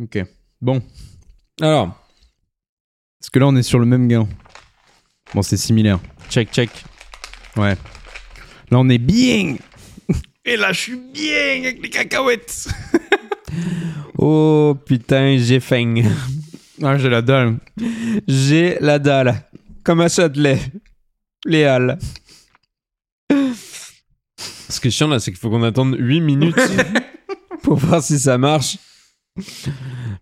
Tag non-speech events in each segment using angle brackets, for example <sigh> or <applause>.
Ok. Bon. Alors, Parce que là, on est sur le même gain. Bon, c'est similaire. check, check. Ouais. Là, on est bien. <laughs> Et là, je suis bien avec les cacahuètes. <laughs> Oh putain, j'ai faim. <laughs> Ah, j'ai la dalle. J'ai la dalle. Comme à Châtelet. Les halles. Ce qui est chiant là, c'est qu'il faut qu'on attende 8 minutes pour voir si ça marche.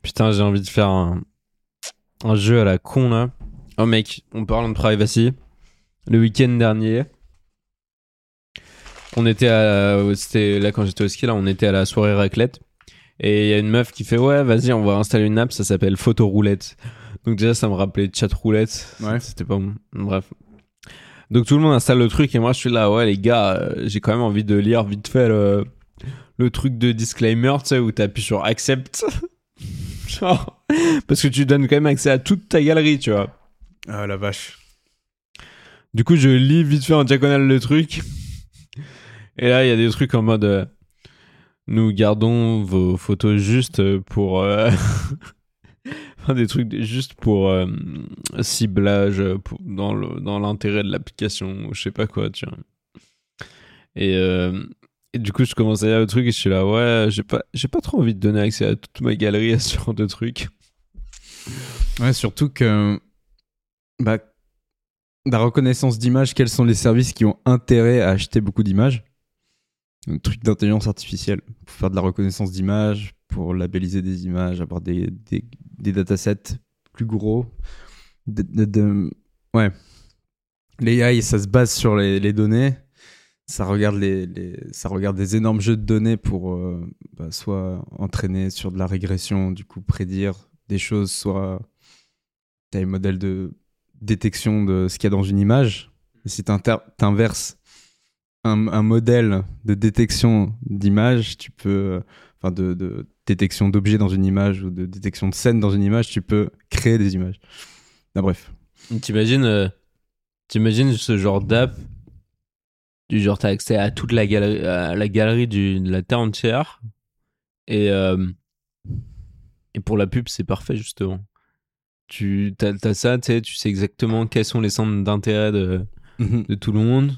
Putain, j'ai envie de faire un, un jeu à la con là. Oh mec, on parle de privacy. Le week-end dernier, on était à. C'était là quand j'étais au ski, là, on était à la soirée raclette. Et il y a une meuf qui fait Ouais, vas-y, on va installer une app, ça s'appelle Photo Roulette. Donc déjà, ça me rappelait Chat Roulette. Ouais. C'était pas bon. Bref. Donc tout le monde installe le truc et moi je suis là, ouais les gars, euh, j'ai quand même envie de lire vite fait le, le truc de disclaimer, tu sais, où t'appuies sur accept. <laughs> Genre, parce que tu donnes quand même accès à toute ta galerie, tu vois. Ah, la vache. Du coup, je lis vite fait en diagonale le truc. Et là, il y a des trucs en mode euh, nous gardons vos photos juste pour euh, <laughs> enfin, des trucs juste pour euh, ciblage pour- dans le dans l'intérêt de l'application ou je sais pas quoi, tu vois. Et euh, et du coup, je commence à lire le truc et je suis là, ouais, j'ai pas, pas trop envie de donner accès à toute ma galerie à ce genre de trucs. Ouais, surtout que. Bah. La reconnaissance d'image, quels sont les services qui ont intérêt à acheter beaucoup d'images? Un truc d'intelligence artificielle. Pour faire de la reconnaissance d'image, pour labelliser des images, avoir des, des, des datasets plus gros. Ouais. L'AI, ça se base sur les, les données. Ça regarde, les, les- ça regarde des énormes jeux de données pour euh, bah, soit entraîner sur de la régression, du coup prédire des choses, soit tu as les modèles de détection de ce qu'il y a dans une image. Si tu inverses un, un modèle de détection d'image, tu peux, euh, enfin de, de détection d'objets dans une image ou de détection de scène dans une image, tu peux créer des images. Bref. T'imagines, euh, t'imagines ce genre d'app du genre t'as accès à toute la galerie, à la galerie du, de la terre entière et euh, et pour la pub c'est parfait justement. Tu t'as, t'as ça, tu sais, tu sais exactement quels sont les centres d'intérêt de, de tout le monde.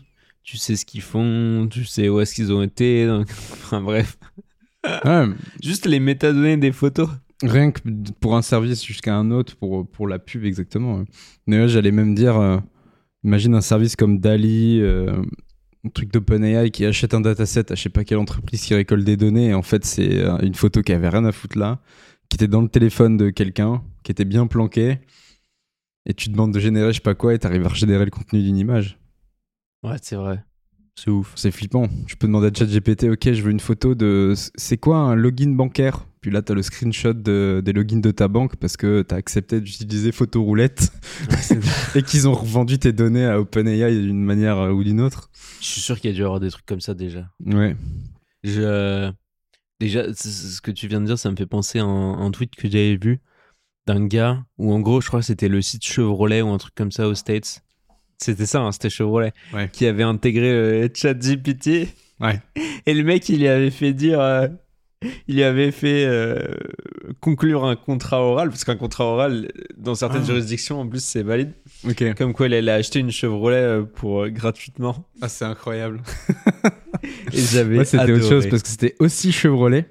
Tu sais ce qu'ils font, tu sais où est-ce qu'ils ont été. donc- <laughs> enfin bref, Ouais, juste les métadonnées des photos. rien que pour un service jusqu'à un autre, pour, pour la pub exactement. Mais j'allais même dire, euh, imagine un service comme Dali, euh, un truc d'OpenAI qui achète un dataset à je sais pas quelle entreprise qui récolte des données, en fait c'est euh, une photo qui avait rien à foutre là, qui était dans le téléphone de quelqu'un, qui était bien planqué, et tu demandes de générer je sais pas quoi, et t'arrives à régénérer le contenu d'une image. Ouais, c'est vrai. C'est ouf. C'est flippant. Tu peux demander à ChatGPT, ok, je veux une photo de. C'est quoi un login bancaire? Puis là, t'as le screenshot de- des logins de ta banque parce que t'as accepté d'utiliser photo roulette <laughs> et qu'ils ont revendu tes données à OpenAI d'une manière euh, ou d'une autre. Je suis sûr qu'il y a dû y avoir des trucs comme ça déjà. Ouais. Je... Déjà, c- c- ce que tu viens de dire, ça me fait penser à un, un tweet que j'avais vu d'un gars où, en gros, je crois que c'était le site Chevrolet ou un truc comme ça aux States. C'était ça, hein, c'était Chevrolet. Ouais. Qui avait intégré euh, ChatGPT. Ouais. <laughs> Et le mec, il lui avait fait dire. euh, il lui avait fait euh, conclure un contrat oral, parce qu'un contrat oral, dans certaines Ah. juridictions, en plus, c'est valide. Comme quoi, il allait acheter une Chevrolet pour gratuitement. Ah, c'est incroyable. <laughs> Et j'avais. Moi, c'était autre chose parce que c'était aussi Chevrolet.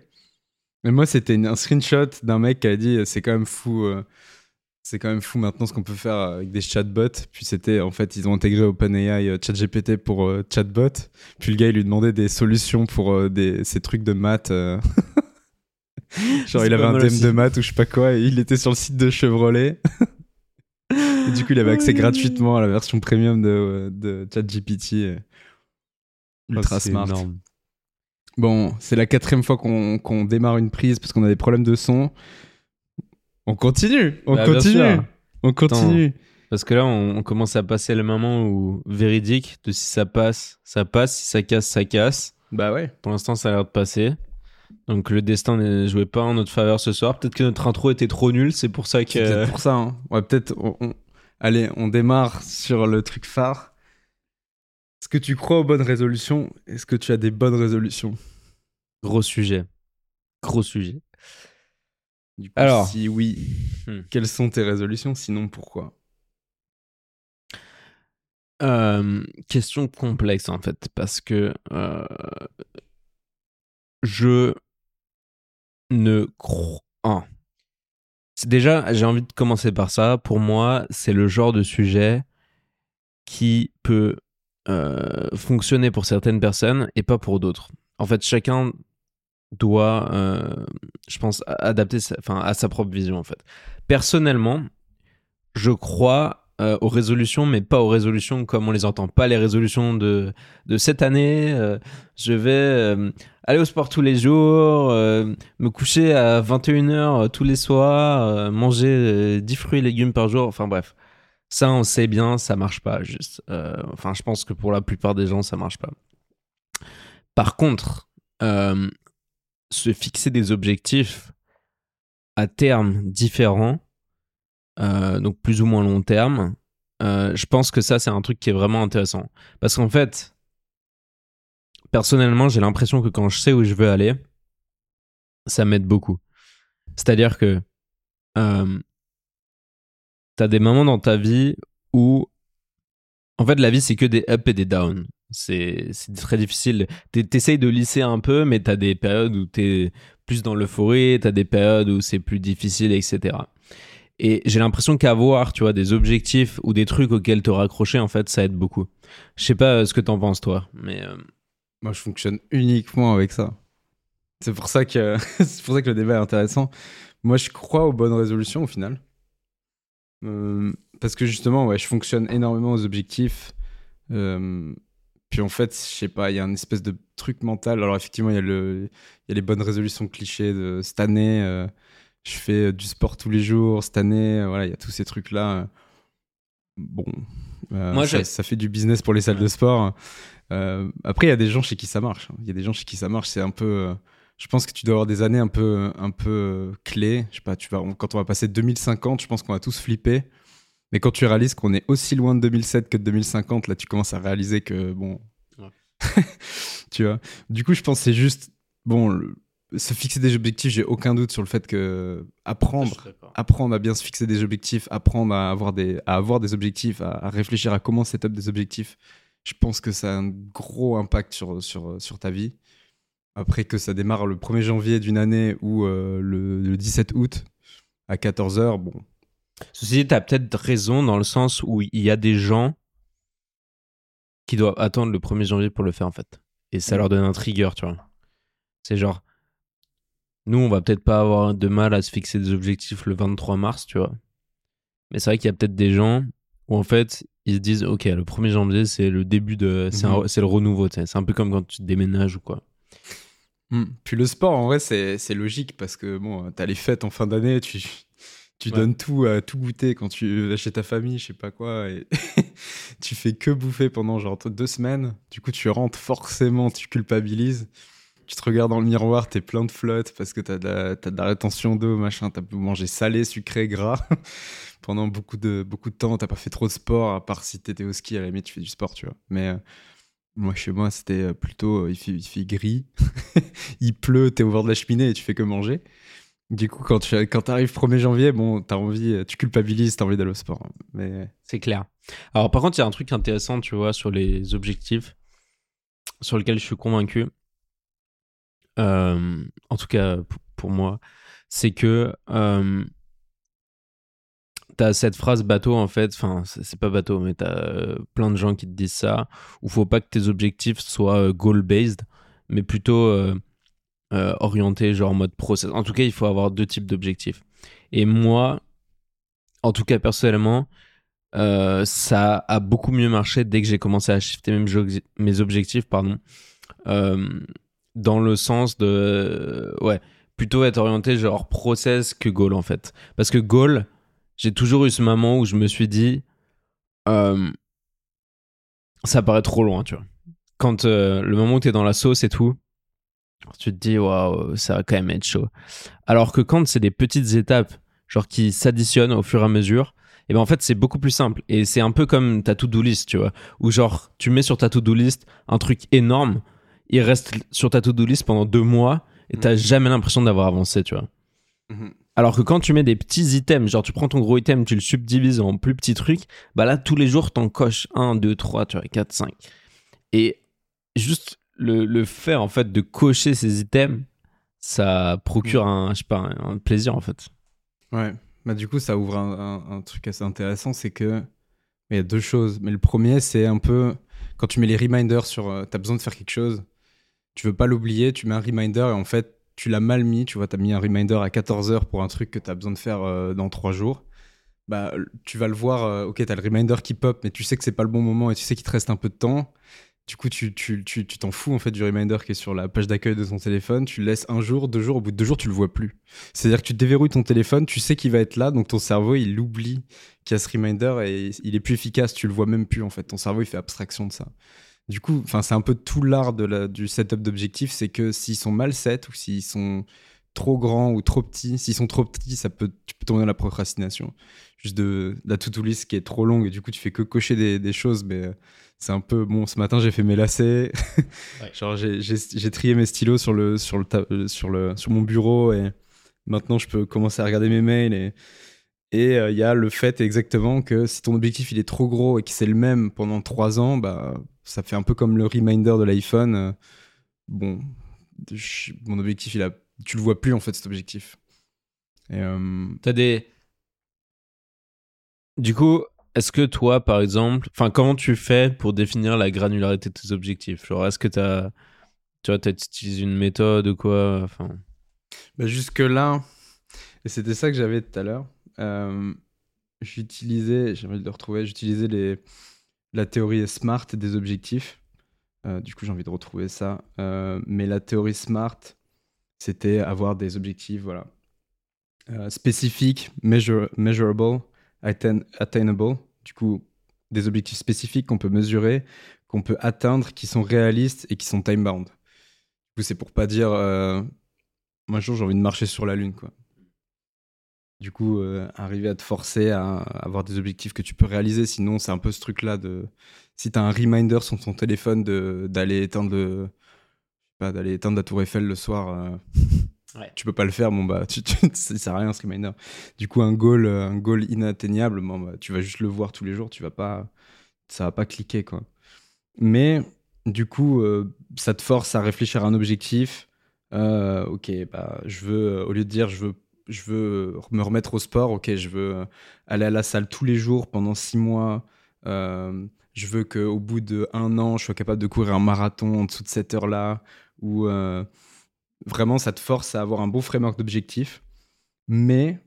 Mais moi, c'était un screenshot d'un mec qui a dit c'est quand même fou. Euh, c'est quand même fou maintenant ce qu'on peut faire avec des chatbots. Puis c'était en fait, ils ont intégré OpenAI euh, ChatGPT pour euh, chatbot. Puis le gars, il lui demandait des solutions pour euh, des, ces trucs de maths. euh. <laughs> Genre, C'est il avait pas un mal thème aussi. de maths ou je sais pas quoi. Et il était sur le site de Chevrolet. <laughs> et du coup, il avait accès gratuitement à la version premium de, de ChatGPT. et- Ultra Ah, c'est smart. énorme. Bon, c'est la quatrième fois qu'on qu'on démarre une prise parce qu'on a des problèmes de son. On continue, on Bah, continue, on continue. Parce que là, on, on commence à passer le moment où véridique de si ça passe, ça passe, si ça casse, ça casse. Bah ouais. Pour l'instant, ça a l'air de passer. Donc le destin ne jouait pas en notre faveur ce soir. Peut-être que notre intro était trop nulle, c'est pour ça C'est que. peut-être pour ça. Hein. Ouais, peut-être. on- on- Allez, on démarre sur le truc phare. Est-ce que tu crois aux bonnes résolutions? Est-ce que tu as des bonnes résolutions? Gros sujet. Gros sujet. Du coup, Alors. si oui, Hmm. quelles sont tes résolutions Sinon, pourquoi? Euh, question complexe en fait, parce que euh, je ne crois. Ah. C'est déjà, j'ai envie de commencer par ça. Pour moi, c'est le genre de sujet qui peut euh, fonctionner pour certaines personnes et pas pour d'autres. En fait, chacun doit, euh, je pense, adapter enfin, à sa propre vision en fait. Personnellement, je crois euh, aux résolutions, mais pas aux résolutions comme on les entend. Pas les résolutions de, de cette année. euh, je vais aller au sport tous les jours, me coucher à 21h tous les soirs, manger euh, 10 fruits et légumes par jour. Enfin bref, ça on sait bien, ça marche pas juste. Enfin, je pense que pour la plupart des gens, ça marche pas. Par contre, se fixer des objectifs à terme différents, euh, donc plus ou moins long terme, euh, je pense que ça, c'est un truc qui est vraiment intéressant. Parce qu'en fait, personnellement, j'ai l'impression que quand je sais où je veux aller, ça m'aide beaucoup. C'est-à-dire que euh, t'as des moments dans ta vie où, en fait, la vie, c'est que des up et des down. C'est très difficile. T'es- T'essayes de lisser un peu, mais t'as des périodes où t'es plus dans l'euphorie, t'as des périodes où c'est plus difficile, etc. Et j'ai l'impression qu'avoir, tu vois, des objectifs ou des trucs auxquels te raccrocher, en fait, ça aide beaucoup. Je sais pas euh, ce que t'en penses, toi, mais euh, Moi, je fonctionne uniquement avec ça. C'est pour ça que <laughs> pour ça que le débat est intéressant. Moi, je crois aux bonnes résolutions au final, Euh, parce que justement, ouais, je fonctionne énormément aux objectifs. Puis en fait, je sais pas, il y a une espèce de truc mental. Alors effectivement, il y a le, y a les bonnes résolutions clichés de cette année. euh, je fais du sport tous les jours. Cette année, euh, voilà, il y a tous ces trucs là. Bon, euh, Moi, ça, ça fait du business pour les salles de sport. Euh, après, il y a des gens chez qui ça marche. hein. Il y a des gens chez qui ça marche. C'est un peu. euh, je pense que tu dois avoir des années un peu, un peu euh, clés. Je sais pas. Tu vas, on- quand on va passer 2050, je pense qu'on va tous flipper. Mais quand tu réalises qu'on est aussi loin de 2007 que de 2050, là, tu commences à réaliser que bon. Ouais. <laughs> tu vois. Du coup, je pense que c'est juste bon. le- se fixer des objectifs, j'ai aucun doute sur le fait que apprendre apprendre à bien se fixer des objectifs, apprendre à avoir des, à avoir des objectifs, à, à réfléchir à comment set up des objectifs, je pense que ça a un gros impact sur, sur, sur ta vie. Après que ça démarre le 1er janvier d'une année ou euh, le, le 17 août à 14h, bon, Ceci dit, t'as peut-être raison dans le sens où il y a des gens qui doivent attendre le 1er janvier pour le faire, en fait. Et ça leur donne un trigger, tu vois. C'est genre, nous, on va peut-être pas avoir de mal à se fixer des objectifs le 23 mars, tu vois. Mais c'est vrai qu'il y a peut-être des gens où, en fait, ils se disent, OK, le 1er janvier, c'est le début de. C'est Mhm. c'est le renouveau, tu sais. C'est un peu comme quand tu déménages ou quoi. Hmm. Puis le sport, en vrai, c'est c'est logique parce que bon, t'as les fêtes en fin d'année, tu, tu Ouais. donnes tout à tout goûter quand tu vas chez ta famille, je sais pas quoi, et <laughs> tu fais que bouffer pendant genre deux semaines. Du coup, tu rentres forcément, tu culpabilises. Tu te regardes dans le miroir, t'es plein de flotte parce que t'as de, la- t'as de la rétention d'eau, machin, t'as mangé salé, sucré, gras <laughs> pendant beaucoup de, beaucoup de temps. T'as pas fait trop de sport, à part si t'étais au ski, à la limite, tu fais du sport, tu vois. Mais euh, moi, chez moi, c'était euh, plutôt, euh, il fait, il fait gris, <laughs> il pleut, t'es au bord de la cheminée et tu fais que manger. Du coup, quand tu arrives 1er janvier, bon, t'as envie, tu culpabilises, t'as envie d'aller au sport. Mais C'est clair. Alors, par contre, il y a un truc intéressant, tu vois, sur les objectifs, sur lequel je suis convaincu, euh, en tout cas pour moi, c'est que euh, t'as cette phrase bateau, en fait, enfin, c'est pas bateau, mais t'as euh, plein de gens qui te disent ça, où faut pas que tes objectifs soient euh, goal-based, mais plutôt euh, orientés, genre en mode process. En tout cas, il faut avoir deux types d'objectifs. Et moi, en tout cas, personnellement, euh, ça a beaucoup mieux marché dès que j'ai commencé à shifter mes, mes objectifs, pardon, euh, dans le sens de, ouais, plutôt être orienté genre process que goal en fait. Parce que goal, j'ai toujours eu ce moment où je me suis dit, ça paraît trop loin, tu vois. Quand le moment où t'es dans la sauce et tout, tu te dis, waouh, ça va quand même être chaud. Alors que quand c'est des petites étapes, genre qui s'additionnent au fur et à mesure, et ben en fait c'est beaucoup plus simple et c'est un peu comme ta to-do list tu vois où genre tu mets sur ta to-do list un truc énorme il reste sur ta to-do list pendant deux mois et t'as Mhm. jamais l'impression d'avoir avancé tu vois Alors que quand tu mets des petits items, genre tu prends ton gros item, tu le subdivises en plus petits trucs, bah là, tous les jours, t'en coches 1, 2, 3, tu vois, 4, 5. Et juste le, le fait, en fait, de cocher ces items, ça procure un, je sais pas, un plaisir, en fait. Ouais. Bah, du coup, ça ouvre un, un- un truc assez intéressant, c'est que il y a deux choses. Mais le premier, c'est un peu quand tu mets les reminders sur, euh, t'as besoin de faire quelque chose, tu veux pas l'oublier, tu mets un reminder et en fait, tu l'as mal mis. Tu vois, t'as mis un reminder à 14h pour un truc que t'as besoin de faire euh, dans trois jours. Bah, tu vas le voir. euh, ok, t'as le reminder qui pop, mais tu sais que c'est pas le bon moment et tu sais qu'il te reste un peu de temps. Du coup, tu t'en fous en fait du reminder qui est sur la page d'accueil de ton téléphone. Tu le laisses un jour, deux jours. Au bout de deux jours, tu le vois plus. C'est-à-dire que tu déverrouilles ton téléphone, tu sais qu'il va être là, donc ton cerveau il oublie qu'il y a ce reminder et il est plus efficace. Tu le vois même plus en fait. Ton cerveau il fait abstraction de ça. Du coup, c'est un peu tout l'art du setup d'objectifs, c'est que s'ils sont mal set ou s'ils sont trop grands ou trop petits, s'ils sont trop petits, ça peut tu peux tomber dans la procrastination. Juste de, de la to-do list qui est trop longue et du coup tu fais que cocher des, des choses, mais euh, c'est un peu bon. Ce matin j'ai fait mes lacets, <laughs> genre j'ai- trié mes stylos sur le sur le euh, sur le sur mon bureau et maintenant je peux commencer à regarder mes mails et et euh, il y a le fait exactement que si ton objectif il est trop gros et que c'est le même pendant trois ans, bah ça fait un peu comme le reminder de l'iPhone. euh, bon, je- mon objectif il a, tu le vois plus en fait cet objectif. Et euh, T'as des. Du coup, est-ce que toi, par exemple, enfin, comment tu fais pour définir la granularité de tes objectifs? Genre, est-ce que tu vois, t'as utilisé une méthode ou quoi? Enfin, Bah, jusque-là, et c'était ça que j'avais tout à l'heure, euh, j'utilisais, j'aimerais le retrouver, j'utilisais les, la théorie SMART des objectifs. Euh, du coup, j'ai envie de retrouver ça. Euh, mais la théorie SMART, c'était avoir des objectifs voilà, spécifiques, measure- measurable, attain- attainable. Du coup, des objectifs spécifiques qu'on peut mesurer, qu'on peut atteindre, qui sont réalistes et qui sont time-bound. Du coup, c'est pour pas dire... euh, un jour, j'ai envie de marcher sur la Lune, quoi. Du coup, euh, arriver à te forcer à avoir des objectifs que tu peux réaliser, sinon, c'est un peu ce truc-là de. Si t'as un reminder sur ton téléphone d'aller éteindre le. d'aller éteindre la Tour Eiffel le soir, euh, Ouais. tu peux pas le faire, bon, bah, <laughs> tu, sert à rien ce reminder. Du coup, un goal, euh, un goal inatteignable, bon, bah, tu vas juste le voir tous les jours, tu vas pas. Ça va pas cliquer, quoi. Mais, du coup, euh, ça te force à réfléchir à un objectif. Euh, ok, bah, je veux, au lieu de dire je veux, je veux me remettre au sport, ok, je veux aller à la salle tous les jours pendant six mois. Je veux qu'au bout de un an, je sois capable de courir un marathon en dessous de cette heure-là. Ou vraiment, ça te force à avoir un bon framework d'objectifs. Mais,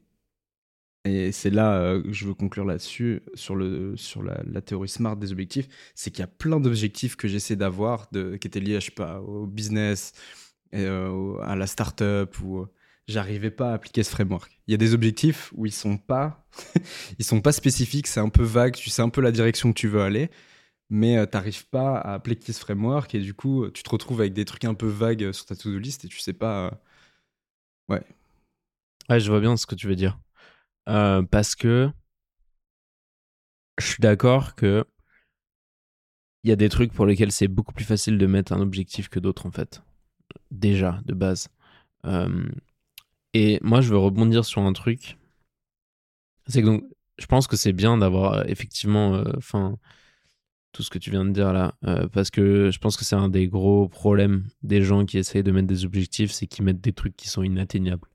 et c'est là euh, que je veux conclure là-dessus, sur, le, sur la, théorie SMART des objectifs, c'est qu'il y a plein d'objectifs que j'essaie d'avoir, qui étaient liés, je sais pas, au business, et, euh, à la startup ou euh, j'arrivais pas à appliquer ce framework. Il y a des objectifs où ils sont pas <laughs> ils sont pas spécifiques, c'est un peu vague, tu sais un peu la direction que tu veux aller, mais euh, t'arrives pas à appliquer ce framework et du coup euh, tu te retrouves avec des trucs un peu vagues euh, sur ta to-do list et tu sais pas ouais. ouais, je vois bien ce que tu veux dire. Parce que je suis d'accord que il y a des trucs pour lesquels c'est beaucoup plus facile de mettre un objectif que d'autres en fait. Déjà, de base. Et moi, je veux rebondir sur un truc. C'est que donc, je pense que c'est bien d'avoir effectivement, tout ce que tu viens de dire là, euh, parce que je pense que c'est un des gros problèmes des gens qui essayent de mettre des objectifs, c'est qu'ils mettent des trucs qui sont inatteignables.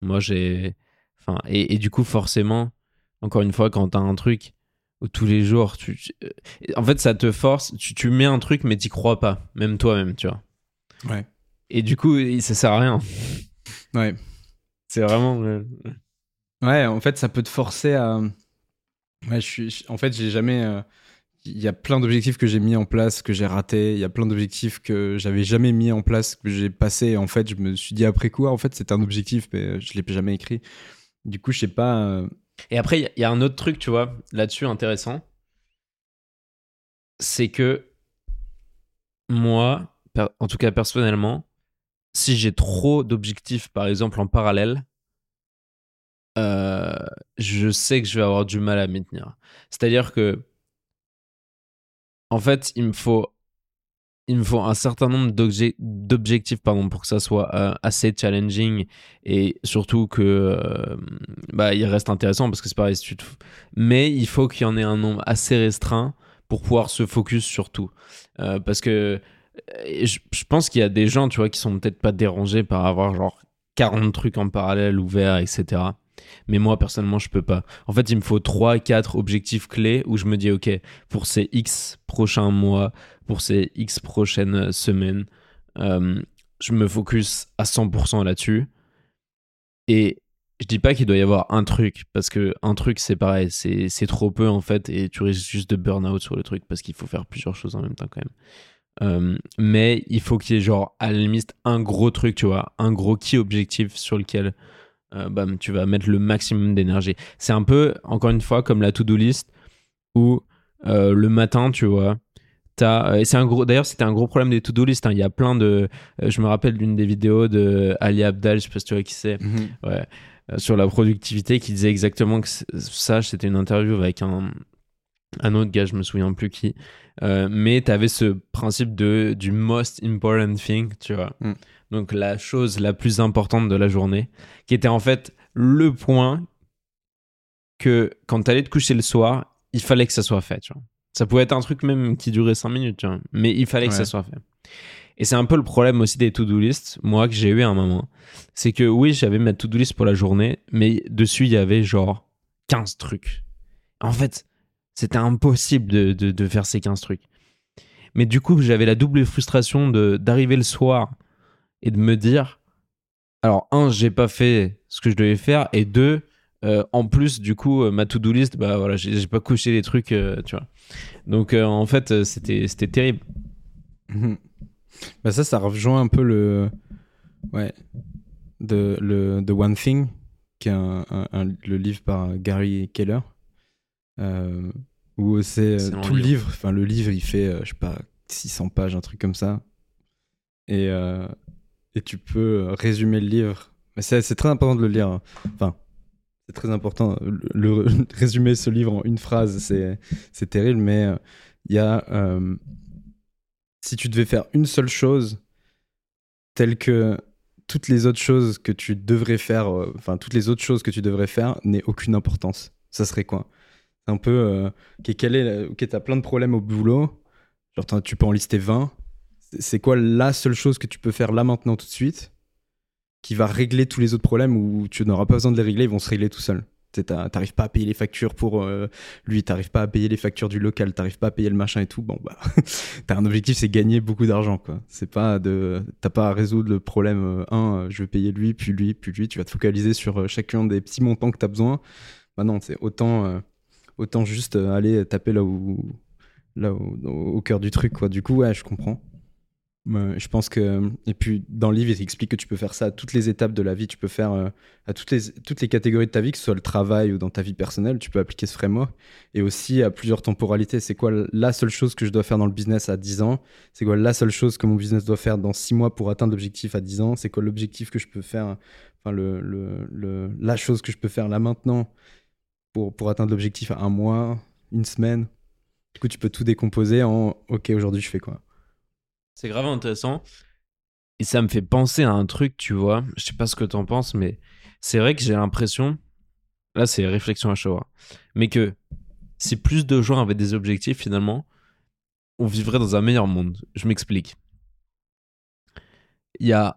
Moi, j'ai, enfin, et, et du coup, forcément, encore une fois, quand t'as un truc où tous les jours, tu, tu- euh, en fait, ça te force, tu, tu mets un truc, mais t'y crois pas, même toi-même, tu vois. Ouais. Et du coup, ça sert à rien. Ouais. C'est vraiment. euh, Ouais, en fait, ça peut te forcer à. Ouais, je suis. En fait, j'ai jamais. euh, Il y a plein d'objectifs que j'ai mis en place, que j'ai ratés. Il y a plein d'objectifs que j'avais jamais mis en place, que j'ai passé. En fait, je me suis dit après quoi, en fait, c'était un objectif, mais euh, je l'ai jamais écrit. Du coup, je sais pas. euh, Et après, il y a- un autre truc, tu vois, là-dessus intéressant. C'est que moi, en tout cas personnellement, si j'ai trop d'objectifs, par exemple, en parallèle, euh, je sais que je vais avoir du mal à m'y tenir. C'est-à-dire que, en fait, il me faut il me faut un certain nombre d'obje- d'objectifs pardon pour que ça soit euh, assez challenging et surtout que euh, bah il reste intéressant parce que c'est pareil si tu te- mais il faut qu'il y en ait un nombre assez restreint pour pouvoir se focus sur tout. Euh, parce que je, je pense qu'il y a des gens tu vois qui sont peut-être pas dérangés par avoir genre 40 trucs en parallèle ouverts etc mais moi personnellement je peux pas en fait il me faut 3 4 objectifs clés où je me dis ok pour ces X prochains mois pour ces X prochaines semaines. Euh, je me focus à 100% là-dessus. Et je dis pas qu'il doit y avoir un truc, parce que un truc, c'est pareil, c'est c'est trop peu en fait, et tu risques juste de burn-out sur le truc, parce qu'il faut faire plusieurs choses en même temps quand même. Euh, mais il faut qu'il y ait genre, à la limite, un gros truc, tu vois, un gros key objectif sur lequel euh, bam, tu vas mettre le maximum d'énergie. C'est un peu, encore une fois, comme la to-do list, où euh, le matin, tu vois, T'as- euh, et c'est un gros d'ailleurs c'était un gros problème des to-do list hein. il y a plein de je me rappelle d'une des vidéos de Ali Abdal je sais pas si tu vois qui c'est ouais, euh, sur la productivité qui disait exactement que ça c'était une interview avec un un autre gars je me souviens plus qui Euh, mais tu avais ce principe de du most important thing tu vois Mm. Donc la chose la plus importante de la journée qui était en fait le point que quand t'allais te coucher le soir il fallait que ça soit fait tu vois ça pouvait être un truc même qui durait 5 minutes tu vois mais il fallait que ça soit fait et c'est un peu le problème aussi des to-do list, moi, que j'ai eu à un moment. C'est que oui, j'avais ma to-do list pour la journée, mais dessus, il y avait genre 15 trucs. En fait, c'était impossible de, de, de faire ces 15 trucs. Mais du coup, j'avais la double frustration d'arriver le soir et de me dire alors, un, j'ai pas fait ce que je devais faire, et deux, euh, en plus, du coup, euh, ma to-do list, bah voilà, j'ai pas couché les trucs, euh, tu vois. Donc, euh, en fait, c'était c'était terrible. Mhm. Bah ça, ça rejoint un peu le, ouais, de le The One Thing, qui est un, un- un- le livre par Gary Keller, euh, où c'est euh, tout le livre. livre. Enfin, le livre, il fait, euh, je sais pas, 600 pages, un truc comme ça, et euh, tu peux euh, résumer le livre. Mais c'est très important de le lire. hein. Enfin, c'est très important. Le, le- <laughs> résumer ce livre en une phrase, c'est terrible, mais euh, il y a euh, si tu devais faire une seule chose telle que toutes les autres choses que tu devrais faire, euh, toutes les autres choses que tu devrais faire n'aient aucune importance, ça serait quoi? C'est un peu, euh, quel est, ok, t'as plein de problèmes au boulot, genre tu peux en lister 20, C'est- quoi la seule chose que tu peux faire là maintenant tout de suite qui va régler tous les autres problèmes ou tu n'auras pas besoin de les régler, ils vont se régler tout seuls? T'arrives pas à payer les factures pour euh, lui, t'arrives pas à payer les factures du local, t'arrives pas à payer le machin et tout. Bon, bah, <laughs> t'as un objectif, c'est gagner beaucoup d'argent, quoi. C'est pas de, t'as pas à résoudre le problème. euh, un, euh, je vais payer lui, puis lui, puis lui. Tu vas te focaliser sur euh, chacun des petits montants que t'as besoin. Bah non, c'est autant, euh, autant juste euh, aller taper là où, là où- au, au cœur du truc, quoi. Du coup, ouais, je comprends. Je pense que et puis dans le livre il explique que tu peux faire ça à toutes les étapes de la vie. Tu peux faire euh, à toutes les toutes les catégories de ta vie que ce soit le travail ou dans ta vie personnelle tu peux appliquer ce framework. Et aussi à plusieurs temporalités. C'est quoi la seule chose que je dois faire dans le business à 10 ans? C'est quoi la seule chose que mon business doit faire dans 6 mois pour atteindre l'objectif à 10 ans? C'est quoi l'objectif que je peux faire enfin le, le, le- la chose que je peux faire là maintenant pour, pour atteindre l'objectif à un mois une semaine? Du coup tu peux tout décomposer en ok aujourd'hui je fais quoi? C'est grave intéressant. Et ça me fait penser à un truc, tu vois. Je sais pas ce que t'en penses, mais c'est vrai que j'ai l'impression. Là, c'est réflexion à chaud. hein, Mais que si plus de gens avaient des objectifs, finalement, on vivrait dans un meilleur monde. Je m'explique. Il y a.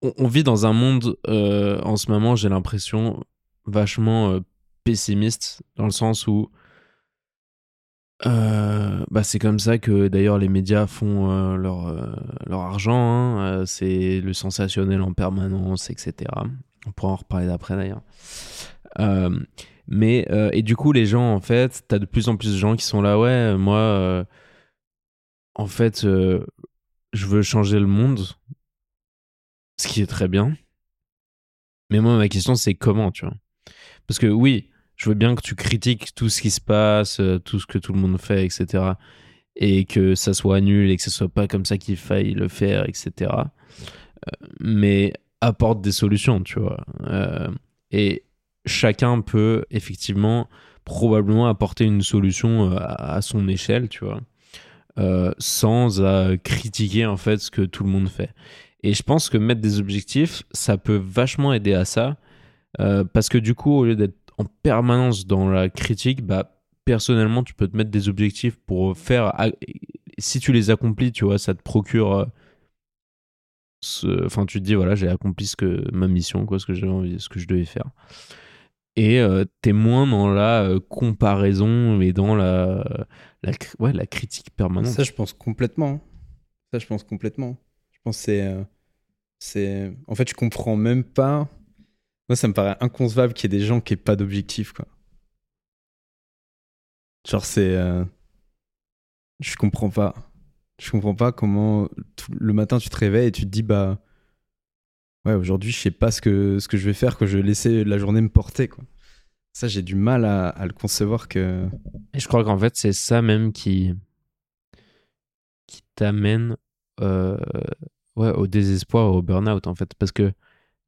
On, vit dans un monde, euh, en ce moment, j'ai l'impression, vachement euh, pessimiste, dans le sens où euh, bah c'est comme ça que d'ailleurs les médias font euh, leur, euh, leur argent. hein. C'est le sensationnel en permanence, etc. On pourra en reparler d'après d'ailleurs. Mais et du coup les gens en fait, t'as de plus en plus de gens qui sont là ouais moi en fait je veux changer le monde, ce qui est très bien. Mais moi ma question c'est comment tu vois? Parce que oui je veux bien que tu critiques tout ce qui se passe, euh, tout ce que tout le monde fait, etc. Et que ça soit nul et que ce soit pas comme ça qu'il faille le faire, etc. Euh, mais apporte des solutions, tu vois. Euh, et chacun peut effectivement probablement apporter une solution à, son échelle, tu vois. sans critiquer en fait ce que tout le monde fait. Et je pense que mettre des objectifs, ça peut vachement aider à ça, parce que du coup, au lieu d'être en permanence dans la critique, bah personnellement, tu peux te mettre des objectifs pour faire. Si tu les accomplis, tu vois, ça te procure. euh, ce- Enfin, tu te dis, voilà, j'ai accompli ce que ma mission, quoi, ce que j'avais envie, ce que je devais faire. Et euh, t'es moins dans la euh, comparaison et dans la, la, ouais, la critique permanente. Ça, je pense complètement. Ça, je pense complètement. Je pense que c'est... En fait, je comprends même pas. Moi, ça me paraît inconcevable qu'il y ait des gens qui aient pas d'objectif, quoi. Genre, c'est. euh, Je comprends pas. Je comprends pas comment le matin tu te réveilles et tu te dis, bah. Ouais, aujourd'hui, je sais pas ce que, ce que je vais faire, que je vais laisser la journée me porter, quoi. Ça, j'ai du mal à, à le concevoir que. Et je crois qu'en fait, c'est ça même qui, qui t'amène euh, ouais, au désespoir, au burn-out, en fait. Parce que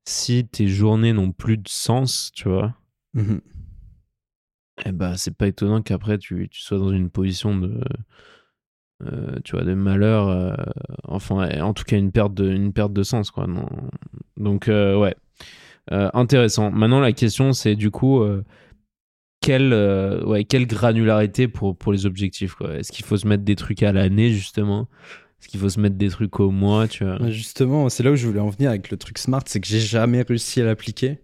si tes journées n'ont plus de sens, tu vois, Mhm. eh ben, c'est pas étonnant qu'après tu, tu sois dans une position de, euh, tu vois, de malheur, euh, enfin, en tout cas, une perte de, une perte de sens, quoi. Non. Donc, euh, ouais, intéressant. Maintenant, la question, c'est du coup, quelle, ouais, quelle granularité pour, pour les objectifs, quoi. Est-ce qu'il faut se mettre des trucs à l'année, justement? Qu'il faut se mettre des trucs au mois, tu vois Justement, c'est là où je voulais en venir avec le truc smart, c'est que j'ai jamais réussi à l'appliquer.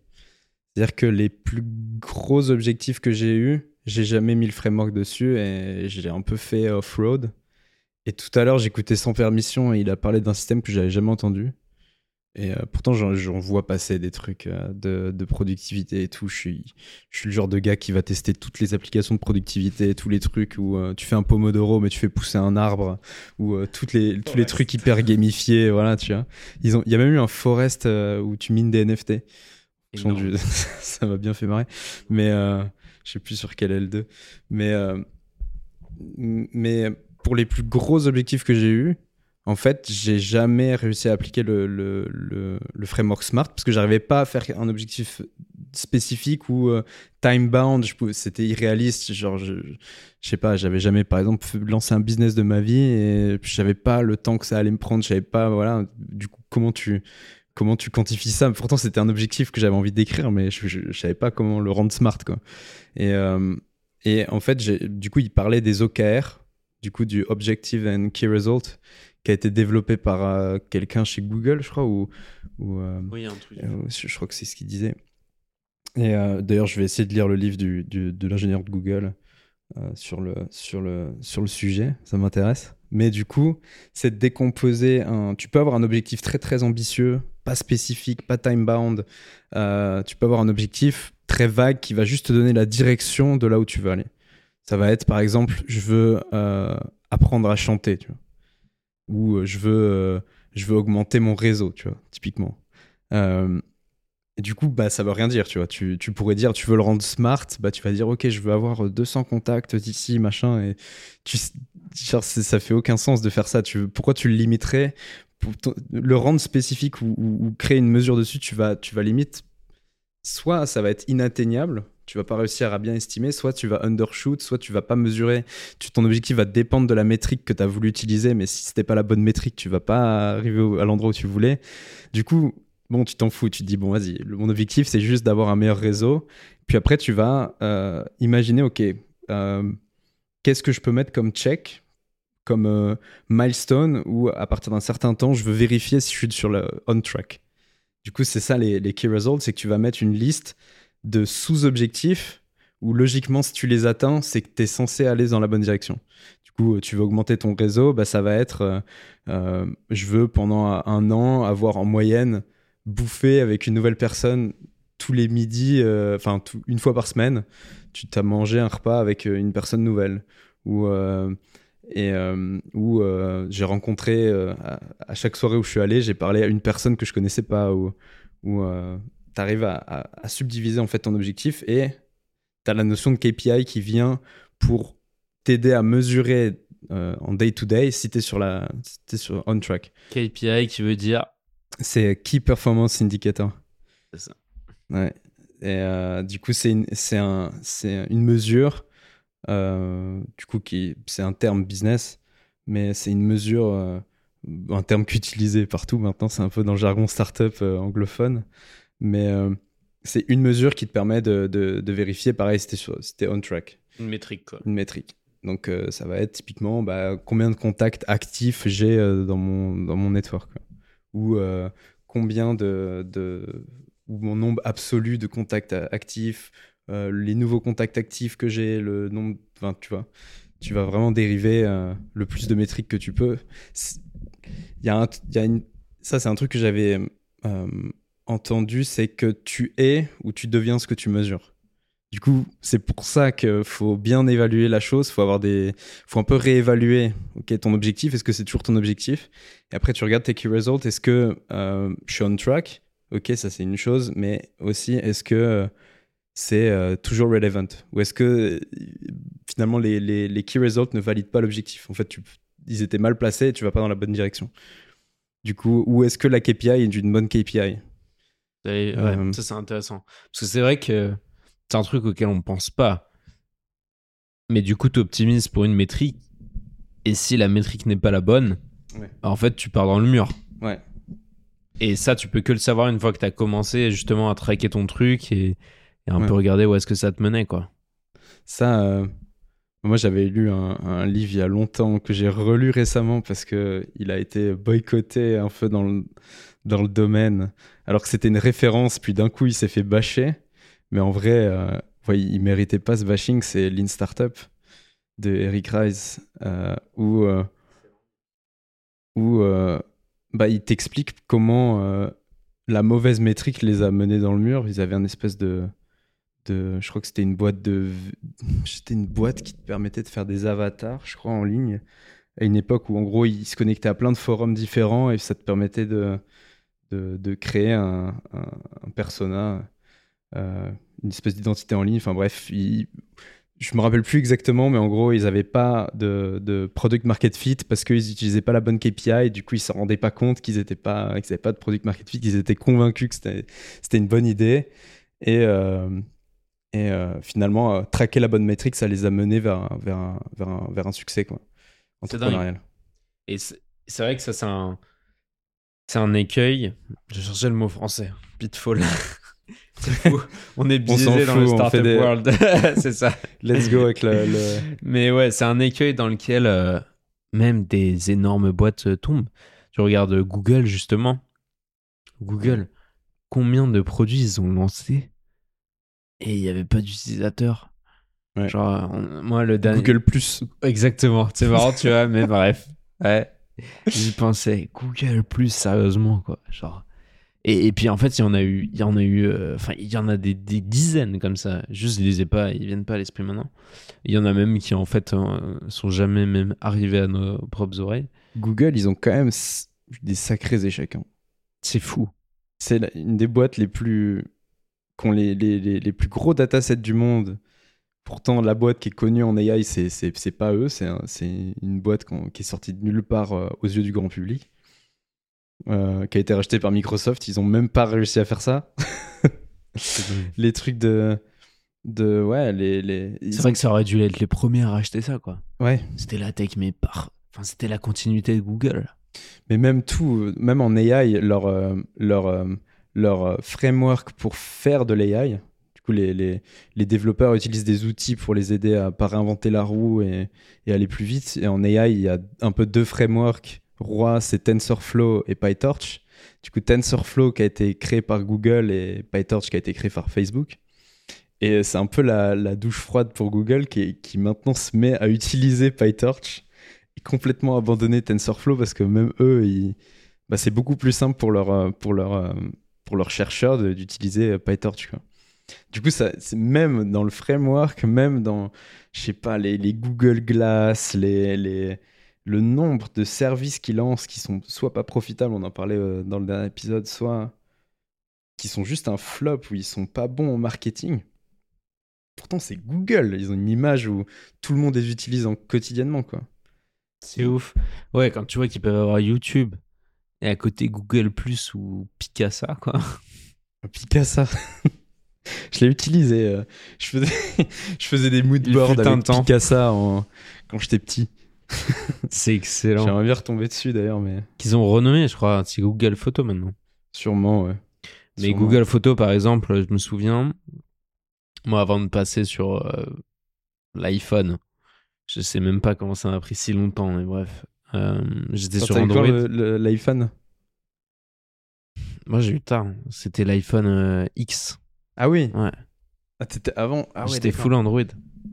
C'est-à-dire que les plus gros objectifs que j'ai eus, j'ai jamais mis le framework dessus et j'ai un peu fait off-road. Et tout à l'heure, j'écoutais sans permission et il a parlé d'un système que j'avais jamais entendu. Et euh, pourtant, j'en, vois passer des trucs euh, de, de productivité et tout. Je suis, je suis le genre de gars qui va tester toutes les applications de productivité, tous les trucs où euh, tu fais un pomodoro mais tu fais pousser un arbre, ou euh, toutes les, tous les trucs hyper gamifiés, voilà, tu vois. Ils ont, il y a même eu un forest où tu mines des NFT. Du- <laughs> ça m'a bien fait marrer. Mais je sais plus sur quel L2. Mais, mais pour les plus gros objectifs que j'ai eus, en fait, j'ai jamais réussi à appliquer le, framework Smart parce que j'arrivais pas à faire un objectif spécifique ou euh, time bound. je C'était irréaliste. Genre, je, je sais pas, j'avais jamais, par exemple, lancé un business de ma vie et puis j'avais pas le temps que ça allait me prendre. Je savais pas, voilà. Du coup, comment tu comment tu quantifies ça? Pourtant, c'était un objectif que j'avais envie d'écrire, mais je, je, je savais pas comment le rendre smart, euh, et en fait, du coup, il parlait des OKR, du coup, du Objective and Key Result, qui a été développé par euh, quelqu'un chez Google, je crois, ou, ou euh, Oui, un truc. euh, je crois que c'est ce qu'il disait. Et euh, d'ailleurs, je vais essayer de lire le livre du, du- de l'ingénieur de Google sur, le, sur, le, sur le sujet, ça m'intéresse. Mais du coup, c'est de décomposer un. Tu peux avoir un objectif très très ambitieux, pas spécifique, pas time-bound. Tu peux avoir un objectif très vague qui va juste te donner la direction de là où tu veux aller. Ça va être par exemple, je veux apprendre à chanter, tu vois. Ou euh, je veux, euh, je veux augmenter mon réseau, tu vois, typiquement. Euh, du coup, bah, ça veut rien dire, tu vois. Tu, tu pourrais dire, tu veux le rendre smart, bah, tu vas dire, ok, je veux avoir 200 contacts d'ici, machin. Et tu, genre, ça fait aucun sens de faire ça. Tu, pourquoi tu le limiterais Pour Le rendre spécifique ou, ou- ou créer une mesure dessus, tu vas, tu vas limite. Soit ça va être inatteignable, tu vas pas réussir à bien estimer, soit tu vas undershoot, soit tu vas pas mesurer. Ton objectif va dépendre de la métrique que tu as voulu utiliser, mais si c'était pas la bonne métrique, tu vas pas arriver à l'endroit où tu voulais. Du coup, bon, tu t'en fous, tu te dis, bon, vas-y, mon objectif, c'est juste d'avoir un meilleur réseau. Puis après, tu vas euh, imaginer, ok, euh, qu'est-ce que je peux mettre comme check, comme euh, milestone, où à partir d'un certain temps, je veux vérifier si je suis sur le on track. Du coup, c'est ça les, les key results, c'est que tu vas mettre une liste de sous-objectifs où logiquement, si tu les atteins, c'est que tu es censé aller dans la bonne direction. Du coup, tu veux augmenter ton réseau, bah, ça va être, euh, euh, je veux pendant un an avoir en moyenne bouffer avec une nouvelle personne tous les midis, euh, enfin une fois par semaine, tu t'as mangé un repas avec une personne nouvelle. Ou, j'ai rencontré, à, chaque soirée où je suis allé, j'ai parlé à une personne que je connaissais pas. Ou tu arrives à, à- à subdiviser en fait ton objectif et tu as la notion de KPI qui vient pour t'aider à mesurer euh, en day-to-day si tu es sur la si t'es sur on track. KPI qui veut dire. C'est Key Performance Indicator. C'est ça. Ouais. Et euh, du coup, c'est une, un, une mesure, euh, du coup, qui, c'est un terme business, mais c'est une mesure, un terme qu'utilisé partout maintenant, c'est un peu dans le jargon startup anglophone, mais euh, c'est une mesure qui te permet de, de- de vérifier, pareil, sur- c'était on track, Une métrique, quoi. une métrique. Donc euh, ça va être typiquement bah, combien de contacts actifs j'ai euh, dans, mon, dans mon network, quoi. ou combien de, de ou mon nombre absolu de contacts actifs, les nouveaux contacts actifs que j'ai, le nombre, enfin tu vois, tu vas vraiment dériver euh, le plus de métriques que tu peux. Il y a un, y a une, ça c'est un truc que j'avais euh, entendu, c'est que tu es ou tu deviens ce que tu mesures. Du coup, c'est pour ça qu'il faut bien évaluer la chose, faut avoir des, faut un peu réévaluer, ok, ton objectif, est-ce que c'est toujours ton objectif? Et après, tu regardes tes key results, est-ce que euh, je suis on track? Ok, ça c'est une chose, mais aussi, est-ce que euh, c'est euh, toujours relevant? Ou est-ce que finalement les, les, les key results ne valident pas l'objectif? En fait, ils étaient mal placés et tu vas pas dans la bonne direction. Du coup, ou est-ce que la KPI est une bonne KPI ouais, Euh, ça c'est intéressant. Parce que c'est vrai que c'est un truc auquel on pense pas. Mais du coup, tu optimises pour une métrique. Et si la métrique n'est pas la bonne, Ouais. en fait, tu pars dans le mur. Ouais. Et ça, tu peux que le savoir une fois que tu as commencé justement à traquer ton truc et, et un Ouais. peu regarder où est-ce que ça te menait, quoi. Ça, euh, moi j'avais lu un, livre il y a longtemps que j'ai relu récemment parce que il a été boycotté un peu dans le, dans le domaine, alors que c'était une référence, puis d'un coup il s'est fait bâcher. Mais en vrai, euh, ouais, il méritait pas ce bashing. C'est Lean Startup de Eric Rice, euh, où, euh, où euh, bah, il t'explique comment la mauvaise métrique les a menés dans le mur. Ils avaient un espèce de je crois que <laughs> c'était une boîte qui te permettait de faire des avatars, je crois, en ligne, à une époque où en gros ils se connectaient à plein de forums différents et ça te permettait de, créer un, un, persona, euh, une espèce d'identité en ligne. Enfin bref, ils- je me rappelle plus exactement, mais en gros ils n'avaient pas de, product market fit parce qu'ils n'utilisaient pas la bonne KPI et du coup ils s'en rendaient pas compte qu'ils n'avaient pas, qu'ils pas de product market fit, ils étaient convaincus que c'était, c'était une bonne idée. Et euh, et euh, finalement, euh, traquer la bonne métrique, ça les a menés vers, un- vers, un, vers, un, vers un succès quoi, entrepreneurial. Et c'est vrai que ça, c'est un, c'est un écueil. Je cherchais le mot français. Pitfall. <laughs> c'est fou. On est <laughs> biaisé dans le fout, startup des- world. <laughs> c'est ça. Let's go avec le. le- Mais ouais, c'est un écueil dans lequel euh, même des énormes boîtes tombent. Tu regardes Google, justement. Google, combien de produits ils ont lancés et il n'y avait pas d'utilisateurs. Ouais. Genre, on- moi, le dernier. Google Plus. Exactement. C'est <laughs> marrant, tu vois, mais bref. Ouais. J'y pensais. Google Plus, sérieusement, quoi. Genre. Et, et puis, en fait, il y en a eu. Il y en a eu. euh, Enfin, il y en a des, des dizaines comme ça. Juste, je les ai pas. Ils viennent pas à l'esprit maintenant. Il y en a même qui, en fait, euh, sont jamais même arrivés à nos propres oreilles. Google, ils ont quand même des sacrés échecs. hein. C'est fou. C'est une des boîtes les plus. Qui ont les, les, les, les plus gros datasets du monde. Pourtant, la boîte qui est connue en AI, c'est c'est c'est pas eux. C'est un- c'est une boîte qui est sortie de nulle part euh, aux yeux du grand public. euh, qui a été rachetée par Microsoft. Ils ont même pas réussi à faire ça. <laughs> les trucs de. de ouais, les. les ils C'est vrai que ça aurait dû être les premiers à racheter ça, quoi. Ouais, C'était la tech, mais par. Enfin, c'était la continuité de Google. mais même tout, euh, même en AI, leur, euh, leur, euh, leur euh, framework pour faire de l'AI, du coup, les, les, les développeurs utilisent des outils pour les aider à pas réinventer la roue et, et aller plus vite. Et en AI, il y a un peu deux frameworks. Roi, c'est TensorFlow et PyTorch. Du coup, TensorFlow qui a été créé par Google et PyTorch qui a été créé par Facebook. Et c'est un peu la, la douche froide pour Google qui, qui maintenant se met à utiliser PyTorch et complètement abandonner TensorFlow parce que même eux, ils- bah, c'est beaucoup plus simple pour, leur, euh, pour, leur, euh, pour leurs chercheurs d'utiliser euh, PyTorch. Quoi. Du coup, ça, même dans le framework, même dans, je sais pas, les, les Google Glass, les, les, le nombre de services qu'ils lancent qui sont soit pas profitables, on en parlait euh, dans le dernier épisode, soit qui sont juste un flop où ils sont pas bons en marketing. Pourtant, c'est Google. Ils ont une image où tout le monde les utilise en quotidiennement, quoi. C'est ouf. Ouais, quand tu vois qu'ils peuvent avoir YouTube et à côté Google Plus ou Picasa, quoi. Picasa. <laughs> je l'ai utilisé. euh, Je faisais, <laughs> je faisais des mood Il boards fut un avec temps. Picasa en- quand j'étais petit. <laughs> C'est excellent. J'aimerais bien retomber dessus d'ailleurs, mais Qu'ils ont renommé, je crois. C'est Google Photo maintenant. sûrement, ouais. Mais Sûrement. Google Photo, par exemple, je me souviens, moi, avant de passer sur euh, l'iPhone, je sais même pas comment ça m'a pris si longtemps, mais bref. euh, J'étais sur Android. l'iPhone? Moi, j'ai eu tard. C'était l'iPhone euh, X. Ah oui Ouais. Ah, t'étais avant Ah ouais, j'étais d'accord. full Android.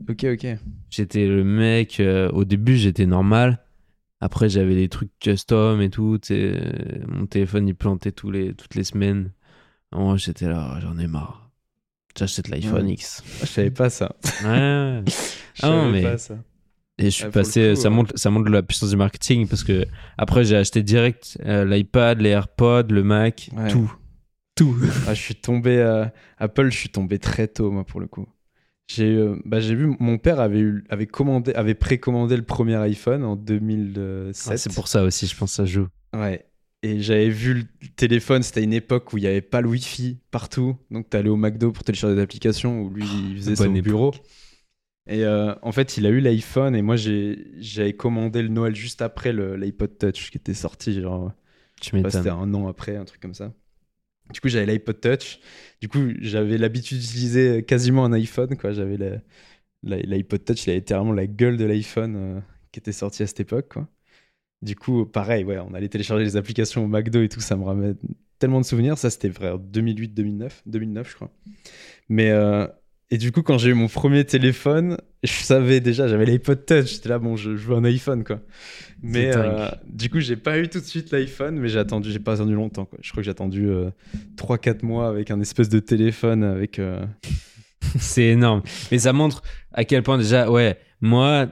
Ok, ok. J'étais le mec. euh, au début, j'étais normal. Après, j'avais des trucs custom et tout. tu sais, Mon téléphone, il plantait tous les, toutes les semaines. Moi, j'étais là, j'en ai marre. J'achète l'iPhone. X. Ah, Je savais pas ça. Ouais, ouais. <laughs> Je Ah non, savais mais- pas ça. Et je suis le passé, coup, ça, ouais. montre, ça montre la puissance du marketing parce que après j'ai acheté direct euh, l'iPad, les AirPods, le Mac, Ouais. tout. Tout. <laughs> Ah, je suis tombé à Apple, je suis tombé très tôt, moi, pour le coup. J'ai euh, bah, j'ai vu, mon père avait, eu, avait, commandé, avait précommandé le premier iPhone en 2007. Ah, c'est pour ça aussi, je pense que ça joue. Ouais. Et j'avais vu le téléphone, c'était une époque où il n'y avait pas le Wi-Fi partout. Donc, tu allais au McDo pour télécharger des applications où lui, il faisait Bonne son époque. bureau. Et euh, en fait, il a eu l'iPhone et moi, j'avais commandé le Noël juste après l'iPod Touch qui était sorti. Genre, Tu pas, c'était m'étonnes. un an après, un truc comme ça. Du coup, j'avais l'iPod Touch. Du coup, j'avais l'habitude d'utiliser quasiment un iPhone. quoi. J'avais l'iPod Touch, il avait littéralement la gueule de l'iPhone euh, qui était sorti à cette époque. Quoi. Du coup, pareil, ouais, on allait télécharger les applications au McDo et tout. Ça me ramène tellement de souvenirs. Ça, c'était vrai, 2008-2009, 2009, je crois. Mais euh, et du coup, quand j'ai eu mon premier téléphone, je savais déjà, j'avais l'iPod Touch. J'étais là, bon, je, je veux un iPhone, quoi. Mais euh, du coup, j'ai pas eu tout de suite l'iPhone, mais j'ai attendu, j'ai pas attendu longtemps, quoi. Je crois que j'ai attendu 3-4 mois avec un espèce de téléphone avec. euh, <laughs> C'est énorme. Mais ça montre à quel point déjà, ouais, moi,